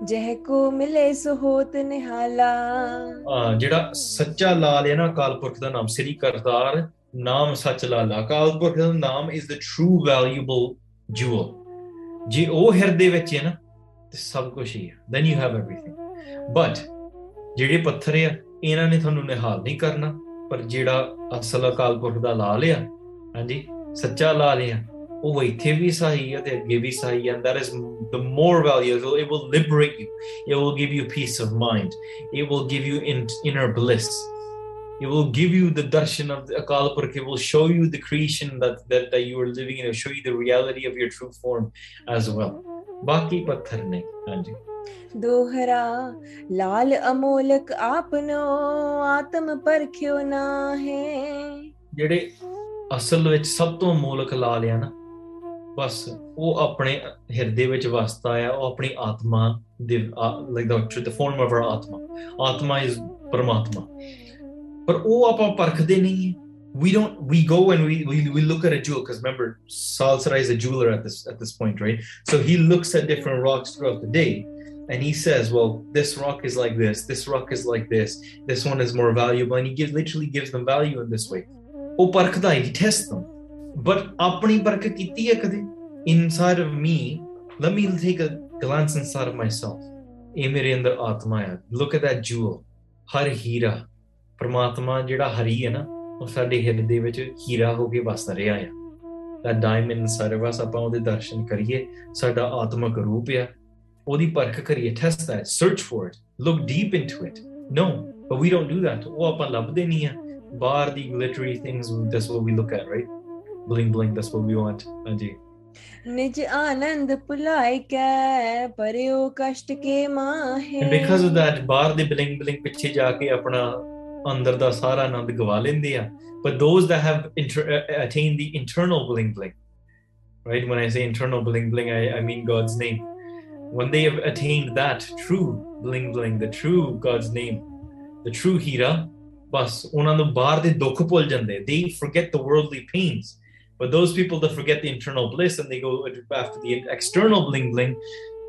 ਜਹ ਕੋ ਮਿਲੇ ਸੋ ਹੋਤ ਨਿਹਾਲਾ ਜਿਹੜਾ ਸੱਚਾ ਲਾਲ ਹੈ ਨਾ ਅਕਾਲ ਪੁਰਖ ਦਾ ਨਾਮ ਸ੍ਰੀ ਕਰਤਾਰ ਨਾਮ ਸੱਚ ਲਾਲਾ ਅਕਾਲ ਪੁਰਖ ਦਾ ਨਾਮ is the true valuable jewel ਜੇ ਉਹ ਹਿਰਦੇ ਵਿੱਚ ਹੈ ਨਾ ਤੇ ਸਭ ਕੁਝ ਹੀ ਹੈ then you have everything but ਜਿਹੜੇ ਪੱਥਰ ਆ ਇਹਨਾਂ ਨੇ ਤੁਹਾਨੂੰ ਨਿਹਾਲ ਨਹੀਂ ਕਰਨਾ ਪਰ ਜਿਹੜਾ ਅਸਲ ਅਕਾਲ ਪੁਰਖ ਦਾ ਲਾਲ ਆ ਹਾਂਜੀ ਸੱਚਾ ਲਾਲ ਆ ਉਹ ਇੱਥੇ ਵੀ ਸਹੀ ਹੈ ਤੇ ਅੱਗੇ ਵੀ ਸਹੀ ਹੈ that is the more valuable it will liberate you it will give you peace of mind it will give you inner bliss He will give you the darshan of the Akal Purkh. He will show you the creation that, that, that you are living in. He will show you the reality of your true form as well. ਬਾਕੀ ਪੱਥਰ ਨੇ ਹਾਂਜੀ ਦੋਹਰਾ ਲਾਲ ਅਮੋਲਕ ਆਪਨੋ ਆਤਮ ਪਰਖਿਓ ਨਾ ਹੈ ਜਿਹੜੇ ਅਸਲ ਵਿੱਚ ਸਭ ਤੋਂ ਮੂਲਕ ਲਾ ਲਿਆ ਨਾ ਬਸ ਉਹ ਆਪਣੇ ਹਿਰਦੇ ਵਿੱਚ ਵਸਦਾ ਆ ਉਹ ਆਪਣੀ ਆਤਮਾ ਦੇ ਲਾਈਕ ਦਾ ਫਾਰਮ ਆਫ ਆਤਮਾ ਆਤਮਾ ਇਜ਼ ਪਰਮਾਤਮਾ but ਉਹ ਆਪਾਂ ਪਰਖਦੇ ਨਹੀਂ we don't we go and we, we we look at a jewel because remember Saalas Rai is a jeweler at this at this point right? So he looks at different rocks throughout the day and he says well this rock is like this this rock is like this this one is more valuable and he gives literally gives them value in this way. Oh parkhda he tests them. But apni kiti hai inside of me let me take a glance inside of myself. Eh, look at that jewel. Har hira. ਪ੍ਰਮਾਤਮਾ ਜਿਹੜਾ ਹਰੀ ਹੈ ਨਾ ਉਹ ਸਾਡੇ ਹਿਰਦੇ ਵਿੱਚ ਹੀਰਾ ਹੋ ਕੇ ਵਸ ਰਿਹਾ ਆ। ਦਾ ਡਾਇਮੰਡ ਸਰਵਸ ਆਪਾਂ ਉਹਦੇ ਦਰਸ਼ਨ ਕਰੀਏ ਸਾਡਾ ਆਤਮਿਕ ਰੂਪ ਆ। ਉਹਦੀ ਪਰਖ ਕਰੀਏ test the search for it look deep into it no but we don't do that ਉਹ ਆਪਾਂ ਲੱਭਦੇ ਨਹੀਂ ਆ। ਬਾਹਰ ਦੀ glittery things that's what we look at right bling bling that's what we want ਹਾਂਜੀ। ਨਿਜ ਆਨੰਦ ਭੁਲਾਇ ਕੈ ਪਰਿਓ ਕਸ਼ਟ ਕੇ ਮਾਹੇ। ਬਿਕਾਜ਼ ਆਫ ਦੈਟ ਬਾਹਰ ਦੇ ਬਲਿੰਗ ਬਲਿੰਗ ਪਿੱਛੇ ਜਾ ਕੇ ਆਪਣਾ ਅੰਦਰ ਦਾ ਸਾਰਾ ਆਨੰਦ ਗਵਾ ਲੈਂਦੇ ਆ but those that have inter- attained the internal bling bling right when i say internal bling bling I, I mean god's name when they have attained that true bling bling the true god's name the true hira ਬਸ ਉਹਨਾਂ ਨੂੰ ਬਾਹਰ ਦੇ ਦੁੱਖ ਭੁੱਲ ਜਾਂਦੇ they forget the worldly pains but those people that forget the internal bliss and they go after the external bling bling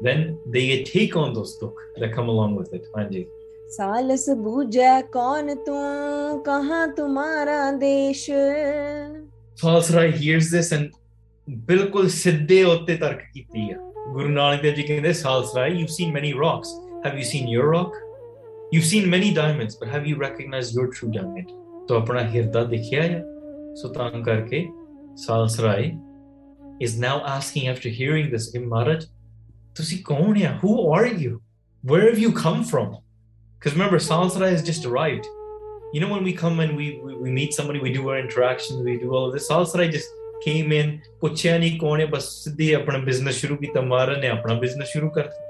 then they take on those dukh that come along with it ਹਾਂਜੀ ਸਾਲਸ ਬੂਝੈ ਕੌਣ ਤੂੰ ਕਹਾਂ ਤੁਮਾਰਾ ਦੇਸ਼ Salsarai hears this and ਬਿਲਕੁਲ ਸਿੱਧੇ ਉੱਤੇ ਤਰਕ ਕੀਤੀ ਆ ਗੁਰੂ ਨਾਨਕ ਦੇਵ ਜੀ ਕਹਿੰਦੇ Salsarai you've seen many rocks have you seen your rock you've seen many diamonds but have you recognized your true diamond ਤੋ ਆਪਣਾ ਹਿਰਦਾ ਦੇਖਿਆ ਹੈ ਸੋ ਤਾਂ ਕਰਕੇ Salsarai is now asking after hearing this hey Maharaj ਤੁਸੀਂ ਕੌਣ ਆ who are you where have you come from Because remember, Saalas Rai has just arrived. You know, when we come and we, we, we meet somebody, we do our interactions, we do all of this. Saalas Rai just came in, ਪੁੱਛਿਆ ਨਹੀਂ ਕੋਣੇ ਬਸ ਸਿੱਧੀ ਆਪਣਾ business ਸ਼ੁਰੂ ਕੀਤਾ ਮਾਰਨ ਨੇ ਆਪਣਾ business ਸ਼ੁਰੂ ਕਰਤਾ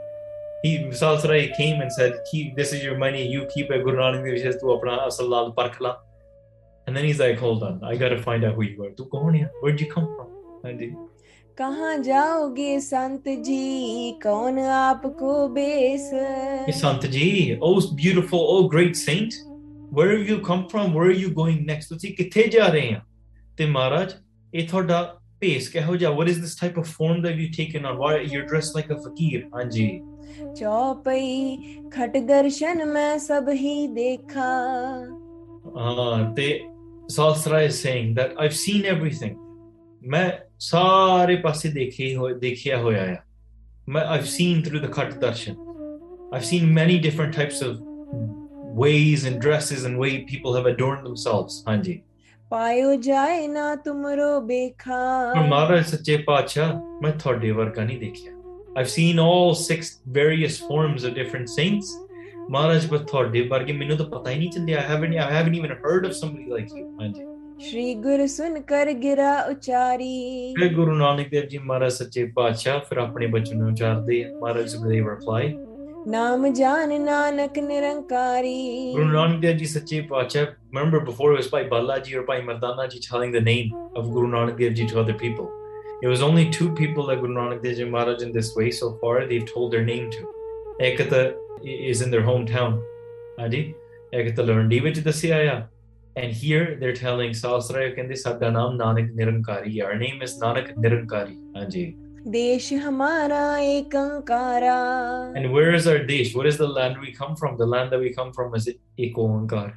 he Saalas Rai came and said, keep this is your money, you keep it, Guru Nanak Dev says to apna asallal parkla." And then he's like, hold on, I gotta find out who you are. Tu where'd you come from? And कहाँ जाओगे संत जी कौन आपको base Hey, Sant ji, oh beautiful, oh great saint, where have you come from? Where are you going next? ਤੁਸੀਂ ਕਿੱਥੇ ਜਾ ਰਹੇ ਆ ਤੇ ਮਹਾਰਾਜ ਇਹ ਤੁਹਾਡਾ ਭੇਸ ਕਿਹੋ ਜਿਹਾ what is this type of form that you've taken on why you're dressed like a fakir ਹਾਂਜੀ चौपई खट दर्शन में सब ही देखा uh, they Sahasra is saying that I've seen everything. ਮੈਂ ਸਾਰੇ ਪਾਸੇ ਦੇਖੀ the ਦੇਖਿਆ ਹੋਇਆ ਆ ਮੈਂ I've seen through the khat darshan I've seen many different types of ways and dresses and way people have adorned themselves. ਹਾਂਜੀ ਪਾਇਓ ਜਾਏ ਨਾ ਤੁਮਰੋ ਬੇਖਾ ਮਹਾਰਾਜ ਸੱਚੇ ਪਾਤਸ਼ਾਹ ਮੈਂ ਤੁਹਾਡੇ ਵਰਗਾ ਨਹੀਂ ਦੇਖਿਆ I've seen all six various forms of different saints ਮਹਾਰਾਜ ਪਰ ਤੁਹਾਡੇ ਵਰਗੇ ਮੈਨੂੰ ਤਾਂ ਪਤਾ ਹੀ ਨਹੀਂ ਚੱਲਿਆ I haven't even heard of somebody like you ਹਾਂਜੀ ਸ੍ਰੀ ਗੁਰ ਸੁਨ ਕਰ ਗਿਰਾ ਉਚਾਰੀ ਫਿਰ ਗੁਰੂ ਨਾਨਕ ਦੇਵ ਜੀ ਮਹਾਰਾਜ ਸੱਚੇ ਪਾਤਸ਼ਾਹ ਫਿਰ ਆਪਣੇ ਬਚਨ ਉਚਾਰਦੇ ਮਹਾਰਾਜ ਸੁਖਦੇਵ ਰਿਪਲਾਈ ਨਾਮ ਜਾਨ ਨਾਨਕ ਨਿਰੰਕਾਰੀ ਗੁਰੂ ਨਾਨਕ ਦੇਵ ਜੀ ਸੱਚੇ ਪਾਤਸ਼ਾਹ remember before it was by balaji or by mardana ji telling the name of guru nanak dev ji to other people it was only two people that guru nanak dev ji maharaj in this way so far they've told their name to ekata is in their hometown ਹਾਂਜੀ ਇੱਕ ਤਾਂ ਲੰਡੀ ਵਿੱਚ ਦੱਸਿਆ ਆ And here they're telling Sahasraya Kende Satanam Nanak Nirankari. Our name is Nanak Nirankari. Anji. Desh Hamara Ekankara. And where is our Desh? What is the land we come from? The land that we come from is Ekoankar,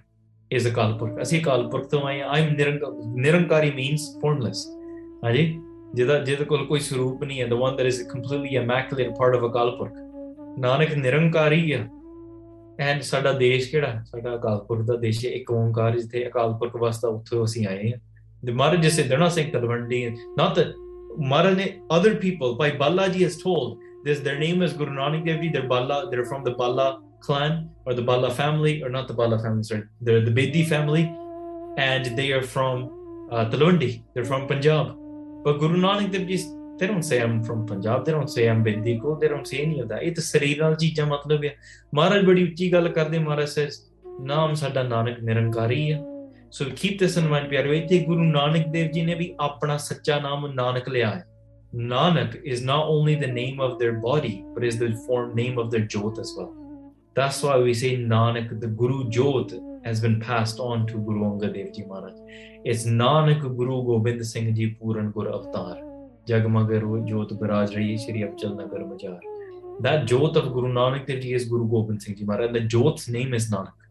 is Akal Purkh. Asi Kalpurk to I'm Nirankari. Means formless. Anji. ਜਿਹਦਾ ਜਿਹਦੇ ਕੋਲ the one that is completely immaculate part of akal purkh nanak nirankari and ਸਾਡਾ ਦੇਸ਼ ਕਿਹੜਾ ਸਾਡਾ ਅਕਾਲਪੁਰਖ ਦਾ ਦੇਸ਼ ਹੈ ਇੱਕ ਓੰਕਾਰ ਜਿੱਥੇ ਅਕਾਲਪੁਰਖ ਵਸਦਾ ਉੱਥੋਂ ਅਸੀਂ ਆਏ ਹਾਂ the Maharaj just said they're not saying Talwandi not that Maharaj other people by Balaji has told this their name is Guru Nanak Dev Ji they're Bala they're from the Bala clan or the Bala family or not the Bala family sorry they're the Bedi family and they are from uh, Talwandi they're from Punjab but Guru Nanak Dev Ji they don't say I'm from Punjab they don't say I'm Bedico they don't say any of that ਇਹ ਤਾਂ ਸਰੀਰ ਨਾਲ ਚੀਜ਼ਾਂ ਮਤਲਬ ਹੈ ਮਹਾਰਾਜ ਬੜੀ ਉੱਚੀ ਗੱਲ ਕਰਦੇ ਮਹਾਰਾਜ says ਨਾਮ ਸਾਡਾ ਨਾਨਕ ਨਿਰੰਕਾਰੀ ਹੈ ਸੋ ਕੀਪ ਦਿਸ ਇਨ ਮਾਈਂਡ ਪਿਆਰੇ ਇੱਥੇ ਗੁਰੂ ਨਾਨਕ ਦੇਵ ਜੀ ਨੇ ਵੀ ਆਪਣਾ ਸੱਚਾ ਨਾਮ ਨਾਨਕ ਲਿਆ ਹੈ Nanak is not only the name of their body but is the form name of their jot as well that's why we say nanak the guru jot has been passed on to guru angad dev ji maharaj it's nanak guru gobind singh ji puran gur avatar ਜਗਮਗ ਰੋ ਜੋਤ ਬਿਰਾਜ ਰਹੀ ਸ੍ਰੀ Abchal Nagar ਮਜਾਰ that ਜੋਤ of ਗੁਰੂ ਨਾਨਕ ਦੇਵ ਜੀ ਇਸ ਗੁਰੂ ਗੋਬਿੰਦ ਸਿੰਘ ਜੀ ਮਹਾਰਾਜ ਦਾ ਜੋਤਸ ਨੇਮ ਇਸ ਨਾਨਕ।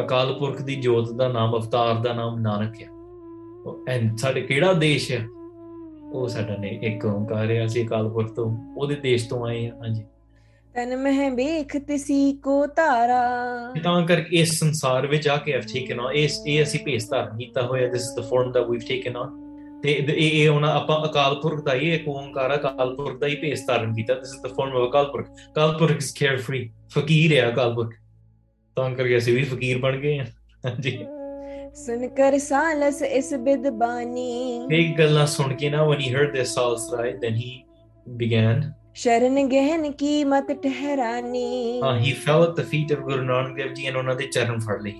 ਅਕਾਲ ਪੁਰਖ ਦੀ ਜੋਤ ਦਾ ਨਾਮ ਅਵਤਾਰ ਦਾ ਨਾਮ ਨਾਨਕ ਹੈ। ਐਂਡ ਸਾਡੇ ਕਿਹੜਾ ਦੇਸ਼ ਹੈ? ਉਹ ਸਾਡਾ ਨੇ ਇੱਕ ਓੰਕਾਰ ਹੈ ਅਸੀਂ ਅਕਾਲ ਪੁਰਖ ਤੋਂ ਉਹਦੇ ਦੇਸ਼ ਤੋਂ ਆਏ ਹਾਂ ਹਾਂਜੀ। ਤਨ ਮਹਿ ਵੇਖ ਤਿਸੀ ਕੋ ਧਾਰਾ। ਤਾਂ ਕਰ ਇਸ ਸੰਸਾਰ ਵਿੱਚ ਆ ਕੇ ਆਫ ਟੇਕਨ ਇਸ ਇਹ ਅਸੀਂ ਭੇਸ ਧਾਰਨ ਕੀਤਾ ਹੋਇਆ this is the form that we've taken on ਤੇ ਇਹ ਇਹ ਉਹਨਾਂ ਆਪਾਂ ਅਕਾਲ ਪੁਰਖ ਦਾ ਹੀ ਇੱਕ ਓੰਕਾਰ ਅਕਾਲ ਪੁਰਖ ਦਾ ਹੀ ਭੇਸ ਧਾਰਨ ਕੀਤਾ this is the form of Akal Purkh Akal Purkh is ਕੇਅਰਫ੍ਰੀ ਫਕੀਰ ਹੈ ਅਕਾਲ ਪੁਰਖ ਤਾਂ ਕਰਕੇ ਅਸੀਂ ਵੀ ਫਕੀਰ ਬਣ ਗਏ ਹਾਂ ਹਾਂਜੀ। ਸੁਨ ਕਰ ਸਾਲਸ ਇਸ ਬਿਦਬਾਨੀ ਇਹ ਗੱਲਾਂ ਸੁਣ ਕੇ ਨਾ when he heard this ਸਾਲਸ right then he begin ਸ਼ਰਨ ਗਹਿਨ ਕੀ ਮਤ ਠਹਿਰਾਨੀ। ਹਾਂ he fell at the feet of Guru Nanak Dev ji and ਉਹਨਾਂ ਦੇ ਚਰਨ ਫੜ ਲਈ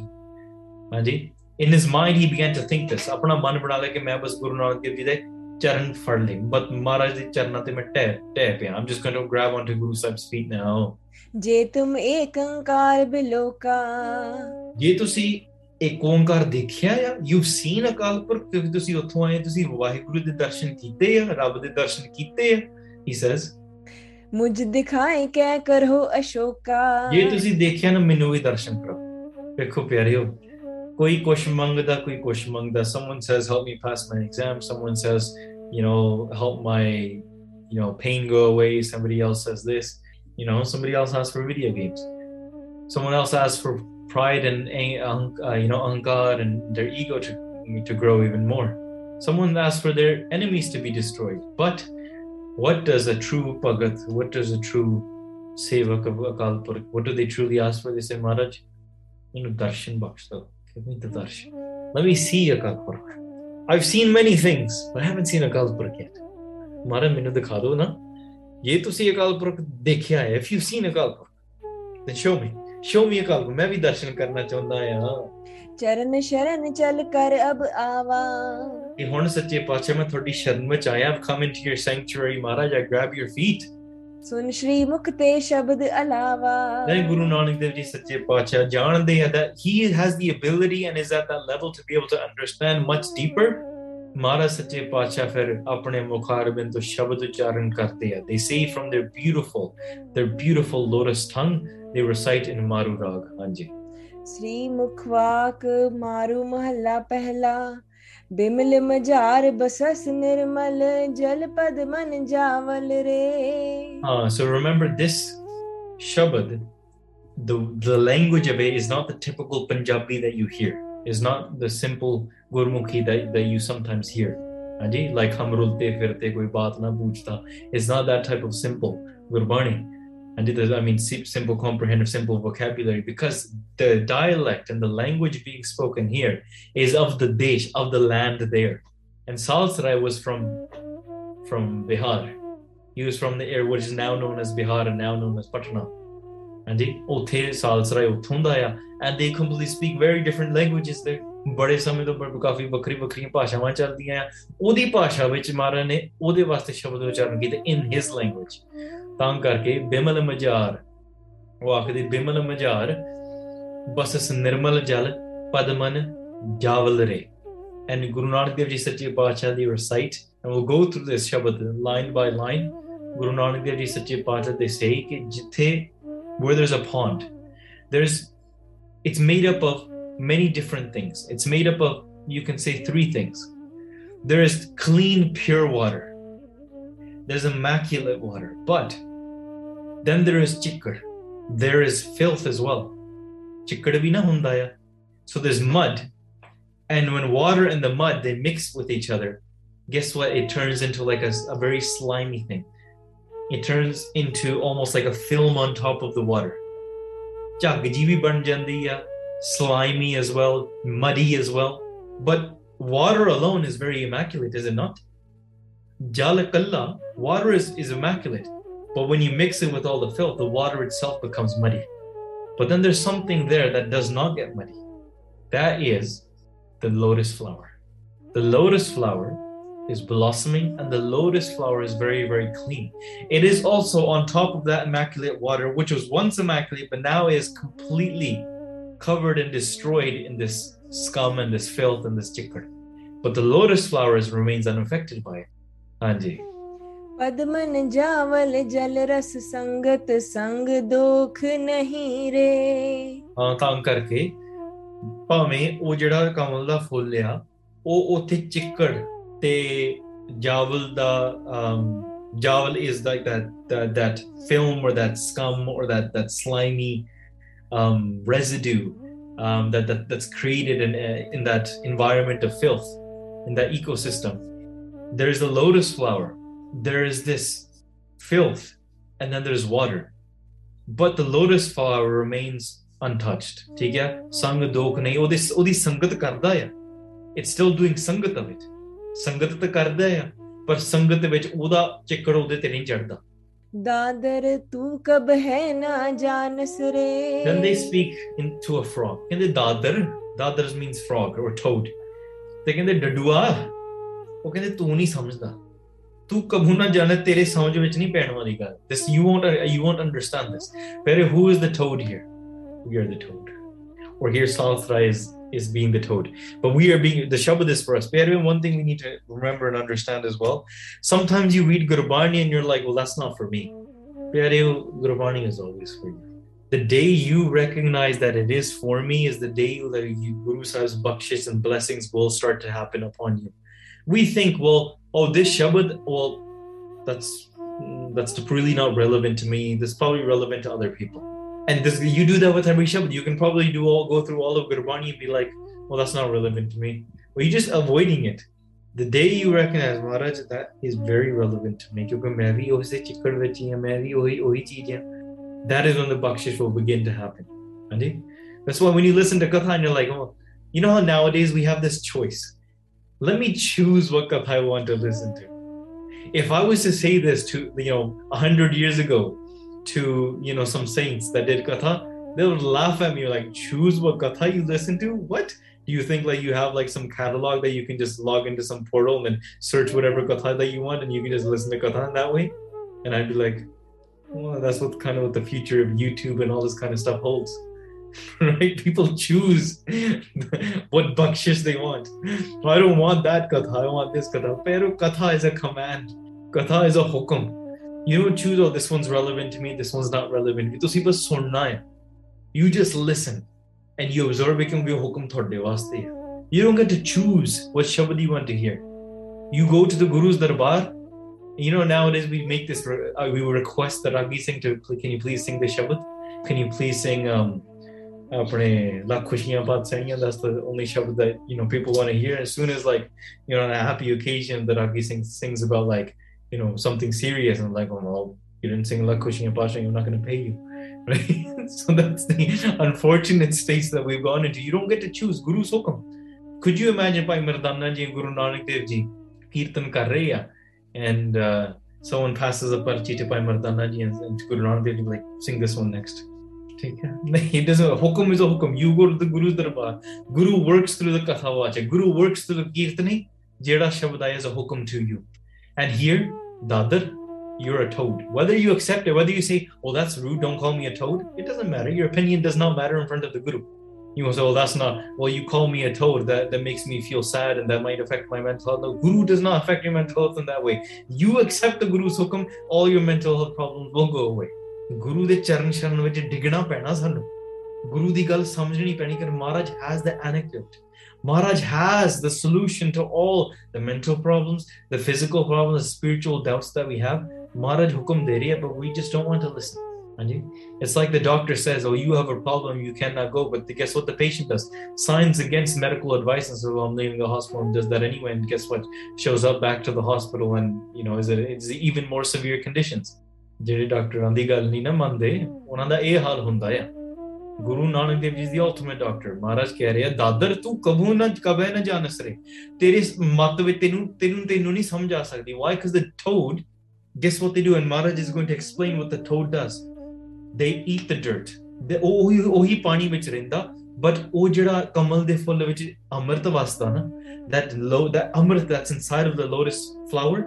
ਹਾਂਜੀ। in his mind he began to think this. ਆਪਣਾ ਮਨ ਬਣਾ ਲਿਆ ਕਿ ਮੈਂ ਬਸ ਗੁਰੂ ਨਾਨਕ ਦੇਵ ਜੀ ਦੇ ਚਰਨ ਫੜ ਲੇ ਬਟ ਮਹਾਰਾਜ ਦੇ ਚਰਨਾਂ ਤੇ ਮੈਂ ਟਹਿ ਟਹਿ ਪਿਆ I'm just going to grab on to Guru Sahib's feet now ਜੇ ਤੁਮ ਏਕ ਓੰਕਾਰ ਬਿਲੋਕਾ ਜੇ ਤੁਸੀਂ ਏਕ ਓੰਕਾਰ ਦੇਖਿਆ ਆ ਯੂ ਸੀਨ ਅਕਾਲ ਪੁਰਖ ਕਿਉਂਕਿ ਤੁਸੀਂ ਉੱਥੋਂ ਆਏ ਤੁਸੀਂ ਵਾਹਿਗੁਰੂ ਦੇ ਦਰਸ਼ਨ ਕੀਤੇ ਆ ਰੱਬ ਦੇ ਦਰਸ਼ਨ ਕੀਤੇ ਆ ਹੀ ਸੇਜ਼ ਮੁਝ ਦਿਖਾਏ ਕਹਿ ਕਰੋ ਅਸ਼ੋਕਾ ਜੇ ਤੁਸੀਂ ਦੇਖਿਆ ਨਾ ਮੈਨੂੰ ਵੀ ਦਰਸ਼ਨ ਕਰੋ ਵੇਖੋ ਪਿਆਰਿਓ ਕੋਈ ਕੁਛ ਮੰਗਦਾ ਕੋਈ ਕੁਛ ਮੰਗਦਾ someone says help me pass my exam someone says you know help my you know pain go away somebody else says this you know somebody else asks for video games someone else asks for pride and uh, uh, you know ankar and their ego to to grow even more someone asks for their enemies to be destroyed but what does a true bhagat what does a true sevak of Akal Purkh, what do they truly ask for? They say, Maharaj, you know, darshan baksh muito Darsh. Let me see a Kalpurk. I've seen many things, but I haven't seen a Kalpurk yet. ਮਾਰਾ ਮੈਨੂੰ ਦਿਖਾ ਦਿਓ ਨਾ ਜੇ ਤੁਸੀਂ ਅਕਾਲ ਪੁਰਖ ਦੇਖਿਆ ਹੈ if you seen Akal Purakh then show me show me Akal Purakh ਮੈਂ ਵੀ ਦਰਸ਼ਨ ਕਰਨਾ ਚਾਹੁੰਦਾ ਆ ਚਰਨ ਸ਼ਰਨ ਚਲ ਕਰ ਅਬ ਆਵਾ ਇਹ ਹੁਣ ਸੱਚੇ ਪਾਤਸ਼ਾਹ ਮੈਂ ਤੁਹਾਡੀ ਸ਼ਰਨ ਵਿੱਚ ਆਇਆ ਆਵ ਕਮ ਇਨਟੂ ਯਰ ਸੈਂਕਚੁਅਰੀ ਮਹਾਰਾਜ ਆ ਗ੍ਰੈਬ ਯਰ ਫੀਟ ਸੁਨ ਸ਼੍ਰੀ ਮੁਖ ਤੇ ਸ਼ਬਦ ਅਲਾਵਾ then guru nanak dev ji sache pacha jaan de that he has the ability and is at that level to be able to understand much deeper ਮਾਰਾ ਸੱਚੇ ਪਾਤਸ਼ਾਹ ਫਿਰ ਆਪਣੇ ਮੁਖਾਰਬਿੰ ਤੋਂ ਸ਼ਬਦ ਉਚਾਰਨ ਕਰਦੇ ਆ they say from their beautiful their beautiful lotus tongue they recite in maru rag ਹਾਂਜੀ ਸ੍ਰੀ ਮੁਖਵਾਕ ਮਾਰੂ ਮਹੱਲਾ ਪਹਿਲਾ बिमल मजार बसस निर्मल जल पद मन जावल रे Uh, so remember this shabad, the, the language of it is not the typical Punjabi that you hear. It's not the simple Gurmukhi that, that you sometimes hear. Anji, like hum rulte firte koi baat na poochta. It's not that type of simple Gurbani. and did the, I mean, simple comprehensive, simple vocabulary, because the dialect and the language being spoken here is of the desh, of the land there. And Saalas Rai was from from Bihar. He was from the area which is now known as Bihar and now known as Patna. And they, and they completely speak very different languages there. ਬੜੇ ਸਮੇਂ ਤੋਂ ਬੜੀ ਕਾਫੀ ਵੱਖਰੀ ਵੱਖਰੀਆਂ ਭਾਸ਼ਾਵਾਂ ਚੱਲਦੀਆਂ ਆ ਉਹਦੀ ਭਾਸ਼ਾ ਵਿੱਚ ਮਹਾਰਾਜ ਨੇ ਉਹਦੇ ਵਾਸਤੇ ਸ਼ਬਦ ਉਚਾਰਨ ਕੀਤੇ ਇਨ ਹਿਸ ਲੈਂਗੁਏਜ ਤਾਂ ਕਰਕੇ ਬਿਮਲ ਮਝਾਰ। ਉਹ ਆਖਦੇ ਬਿਮਲ ਮਝਾਰ ਬਸਸ ਨਿਰਮਲ ਜਲ ਪਦਮਨ ਜਾਵਲ ਰੇ। And Guru Nanak Dev Ji Sache Pacha they recite and we'll go through this Shabad line by line Guru Nanak Dev Ji Sache Pacha they say jithe where there's a pond there's it's made up of many different things it's made up of you can say three things there is clean pure water there's immaculate water but then there is chikkar. There is filth as well. Chikkar bina hundaya. So there's mud. And when water and the mud, they mix with each other. Guess what? It turns into like a, a very slimy thing. It turns into almost like a film on top of the water. Jagjivi ban jandiya. Slimy as well, muddy as well. But water alone is very immaculate, is it not? Jalakalla, water is, is immaculate. But when you mix it with all the filth, the water itself becomes muddy. But then there's something there that does not get muddy. That is the lotus flower. The lotus flower is blossoming, and the lotus flower is very, very clean. It is also on top of that immaculate water, which was once immaculate, but now is completely covered and destroyed in this scum and this filth and this chikkar. But the lotus flowers remains unaffected by it. Anji. पदमन जावल जल रस संगत संग दोख नहीं रे ਹਾਂ ਤਾਂ ਕਰਕੇ ਭਾਵੇਂ ਉਹ ਜਿਹੜਾ ਕਮਲ ਦਾ ਫੁੱਲ ਆ ਉਹ ਉੱਥੇ ਚਿੱਕੜ ਤੇ ਜਾਵਲ ਦਾ um, ਜਾਵਲ is like that, that that film or that scum or that that slimy um, residue um, that, that that's created in uh, in that environment of filth in that ecosystem there's the lotus flower there is this filth and then there's water. But the lotus flower remains untouched ਠੀਕ ਹੈ ਸੰਗ ਦੋਖ ਨਹੀਂ ਉਹਦੇ ਉਹਦੀ ਸੰਗਤ ਕਰਦਾ ਆ it's still doing sangat of it ਸੰਗਤ ਤਾਂ ਕਰਦਾ ਆ ਪਰ ਸੰਗਤ ਵਿੱਚ ਉਹਦਾ ਚਿੱਕੜ ਉਹਦੇ ਤੇ ਨਹੀਂ ਚੜਦਾ ਦਾਦਰ ਤੂੰ ਕਬ ਹੈ ਨਾ ਜਾਣਸ ਰੇ then they speak into a frog. ਕਹਿੰਦੇ Dadar Dadar means frog or toad. ਤੇ ਕਹਿੰਦੇ ਡਡੂਆ ਉਹ ਕਹਿੰਦੇ ਤੂੰ ਨਹੀਂ ਸਮਝਦਾ ਤੂੰ ਕਭੂ ਨਾ ਜਾਣੇ ਤੇਰੇ ਸਮਝ ਵਿੱਚ ਨਹੀਂ ਪੈਣ ਵਾਲੀ ਗੱਲ this you won't understand this but who is the toad here we are the toad or here Saalas Rai is being the toad. But we are being the Shabad is for us. One thing we need to remember and understand as well. Sometimes you read Gurbani and you're like, well, that's not for me. Gurbani is always for you. The day you recognize that it is for me is the day that you, Guru Sahib's bakshish and blessings will start to happen upon you we think, well, oh, this Shabad, well, that's that's really not relevant to me. That's probably relevant to other people. And this, you do that with every Shabad. You can probably do all go through all of Gurbani and be like, well, that's not relevant to me. Well, you're just avoiding it. The day you recognize, Maharaj, that is very relevant to me. That is when the bakshish will begin to happen. That's why when you listen to Katha and you're like, oh, you know how nowadays we have this choice. Let me choose what katha I want to listen to. If I was to say this to you know a hundred years ago to you know some saints that did katha, they would laugh at me like, choose what katha you listen to? What? Do you think like you have like some catalog that you can just log into some portal and search whatever katha that you want and you can just listen to katha in that way? And I'd be like, well, that's what kind of what the future of YouTube and all this kind of stuff holds. right? People choose what bakshish they want. I don't want that katha, I want this katha. Pero katha is a command, katha is a hukum. You don't choose, oh, this one's relevant to me, this one's not relevant. You just listen and you observe it hukum You don't get to choose what shabad you want to hear. You go to the Guru's darbar. You know, nowadays we make this, uh, we request the Ragi Singh to, can you please sing the shabad? Can you please sing um, ਆਪਣੇ ਲੱਖ ਖੁਸ਼ੀਆਂ ਬਾਦਸ਼ਾਹੀਆਂ that's the only shepherd that you know people want to hear. As soon as like you know on a happy occasion the Ragi sings things about like you know something serious and like oh well you didn't sing lakh khushiyan badshahiyan I'm not going to pay you. Right? So that's the unfortunate states that we've gone into. You don't get to choose. Guru hukam could you imagine Bhai Mardana and Guru Nanak Dev ji kirtan kar and uh, someone passes a parchi to Bhai Mardana and, and Guru Nanak Dev ji like sing this one next. ठीक है नहीं it doesn't hukum is a hukum you go to the guru's darbar guru works through the katha vacha guru works through the kirtani jeda shabad is a hukum to you and here dadar you're a toad. Whether you accept it, whether you say, oh, that's rude, don't call me a toad, it doesn't matter. Your opinion does not matter in front of the Guru. You will say, oh, that's not, well, you call me a toad, that, that makes me feel sad and that might affect my mental health. No, Guru does not affect your mental health in that way. You accept the Guru's hukum, all your mental health problems will go away. Guru de charan sharan ਵਿੱਚ ਡਿੱਗਣਾ ਪੈਣਾ ਸਾਨੂੰ ਗੁਰੂ ਦੀ ਗੱਲ ਸਮਝਣੀ ਪੈਣੀ ਕਿ ਮਹਾਰਾਜ has the anecdote Maharaj has the solution to all the mental problems, the physical problems, the spiritual doubts that we have. Maharaj hukum deriya, but we just don't want to listen. It's like the doctor says, Oh, you have a problem, you cannot go. But guess what the patient does? Signs against medical advice and says, Well, I'm leaving the hospital and does that anyway. And guess what? Shows up back to the hospital and, you know, is it it's even more severe conditions. ਜਿਹੜੇ ਡਾਕਟਰਾਂ ਦੀ ਗੱਲ ਨਹੀਂ ਨਾ ਮੰਨਦੇ ਉਹਨਾਂ ਦਾ ਇਹ ਹਾਲ ਹੁੰਦਾ ਆ ਗੁਰੂ ਨਾਨਕ ਦੇਵ ਜੀ ਦੀ ਅਲਟੀਮੇਟ ਡਾਕਟਰ ਮਹਾਰਾਜ ਕਹਿ ਰਿਹਾ ਦਾਦਰ ਤੂੰ ਕਬੂ ਨਾ ਕਬੇ ਨਾ ਜਾਣਸ ਰੇ ਤੇਰੇ ਮਤ ਵਿੱਚ ਤੈਨੂੰ ਤੈਨੂੰ ਤੈਨੂੰ ਨਹੀਂ ਸਮਝ ਆ ਸਕਦੀ why because the toad guess what they do and maharaj is going to explain what the toad does they eat the dirt ਉਹੀ ਉਹੀ ਪਾਣੀ ਵਿੱਚ ਰਹਿੰਦਾ ਬਟ ਉਹ ਜਿਹੜਾ ਕਮਲ ਦੇ ਫੁੱਲ ਵਿੱਚ ਅੰਮ੍ਰਿਤ ਵਸਦਾ ਨਾ that low that amrit that's inside of the lotus flower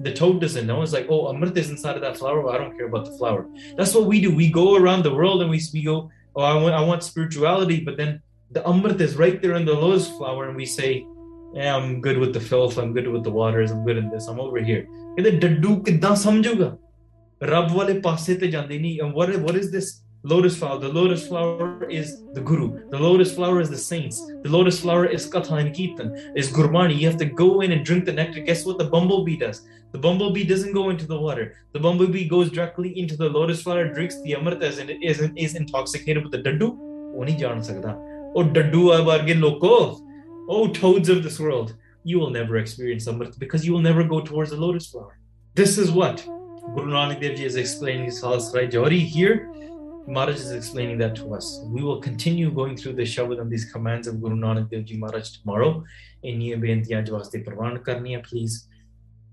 the toad doesn't know. It's like, oh, Amrit is inside of that flower, I don't care about the flower. That's what we do. We go around the world and we, we go, oh, I want, I want spirituality, but then the Amrit is right there in the lowest flower, and we say, yeah, I'm good with the filth, I'm good with the waters, I'm good in this, I'm over here. Samjuga. Rab wale te And what, what is this lotus flower. The lotus flower is the guru. The lotus flower is the saints. The lotus flower is katha and kirtan, is gurbani. You have to go in and drink the nectar. Guess what the bumblebee does? The bumblebee doesn't go into the water. The bumblebee goes directly into the lotus flower, drinks the amrita, and it is, is intoxicated with the daddu. ਉਹ ਨਹੀਂ ਜਾਣ Oh ਉਹ ਡੱਡੂ ਆ ਵਰਗੇ oh toads of this world you will never experience amrit because you will never go towards the lotus flower this is what guru nanak dev ji is explaining his Rai Jori here Maharaj is explaining that to us. We will continue going through the Shabad and these commands of Guru Nanak Dev Ji Maharaj tomorrow. In ye beintiyan jo vaste parwan karniya, please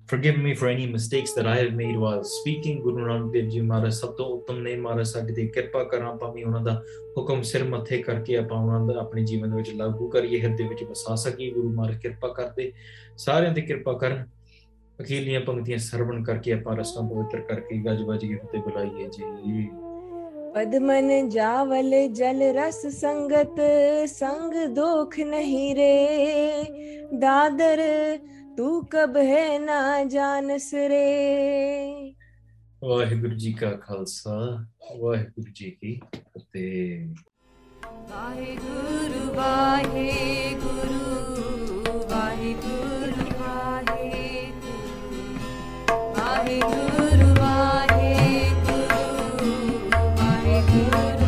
Forgive me for any mistakes that I have made while speaking. Guru Nanak Dev Ji Maharaj ਸਭ ਤੋਂ ਉੱਤਮ ਨੇ ਮਹਾਰਾਜ ਸਾਡੇ ਤੇ ਕਿਰਪਾ ਕਰਾਂ ਭਾਵੇਂ ਉਹਨਾਂ ਦਾ ਹੁਕਮ ਸਿਰ ਮੱਥੇ ਕਰਕੇ ਆਪਾਂ ਉਹਨਾਂ ਦਾ ਆਪਣੇ ਜੀਵਨ ਦੇ ਵਿੱਚ ਲਾਗੂ ਕਰੀਏ ਹਿਰਦੇ ਵਿੱਚ ਵਸਾ ਸਕੀਏ ਗੁਰੂ ਮਹਾਰਾਜ ਕਿਰਪਾ ਕਰਦੇ ਸਾਰਿਆਂ ਤੇ ਕਿਰਪਾ ਕਰਨ ਅਖੀਲੀਆਂ ਪੰਕਤੀਆਂ ਸਰਵਣ ਕਰਕੇ ਆਪਾਂ ਰਸਨਾ ਪਵਿੱਤਰ ਕਰਕੇ ਗੱਜ ਵੱਜ ਕੇ ਫਤਿਹ ਬੁਲਾਈਏ ਜੀ पद्मन जावल जल रस संगत संग दोख नहीं रे। दादर तू कब है ना जानस रे। वाहिगुरु जी का खालसा वाहिगुरु जी की फतेह। वाहिगुरु वाहिगुरु वाहिगुरु वाहिगुरु वाहिगुरु। Waheguru Thank you.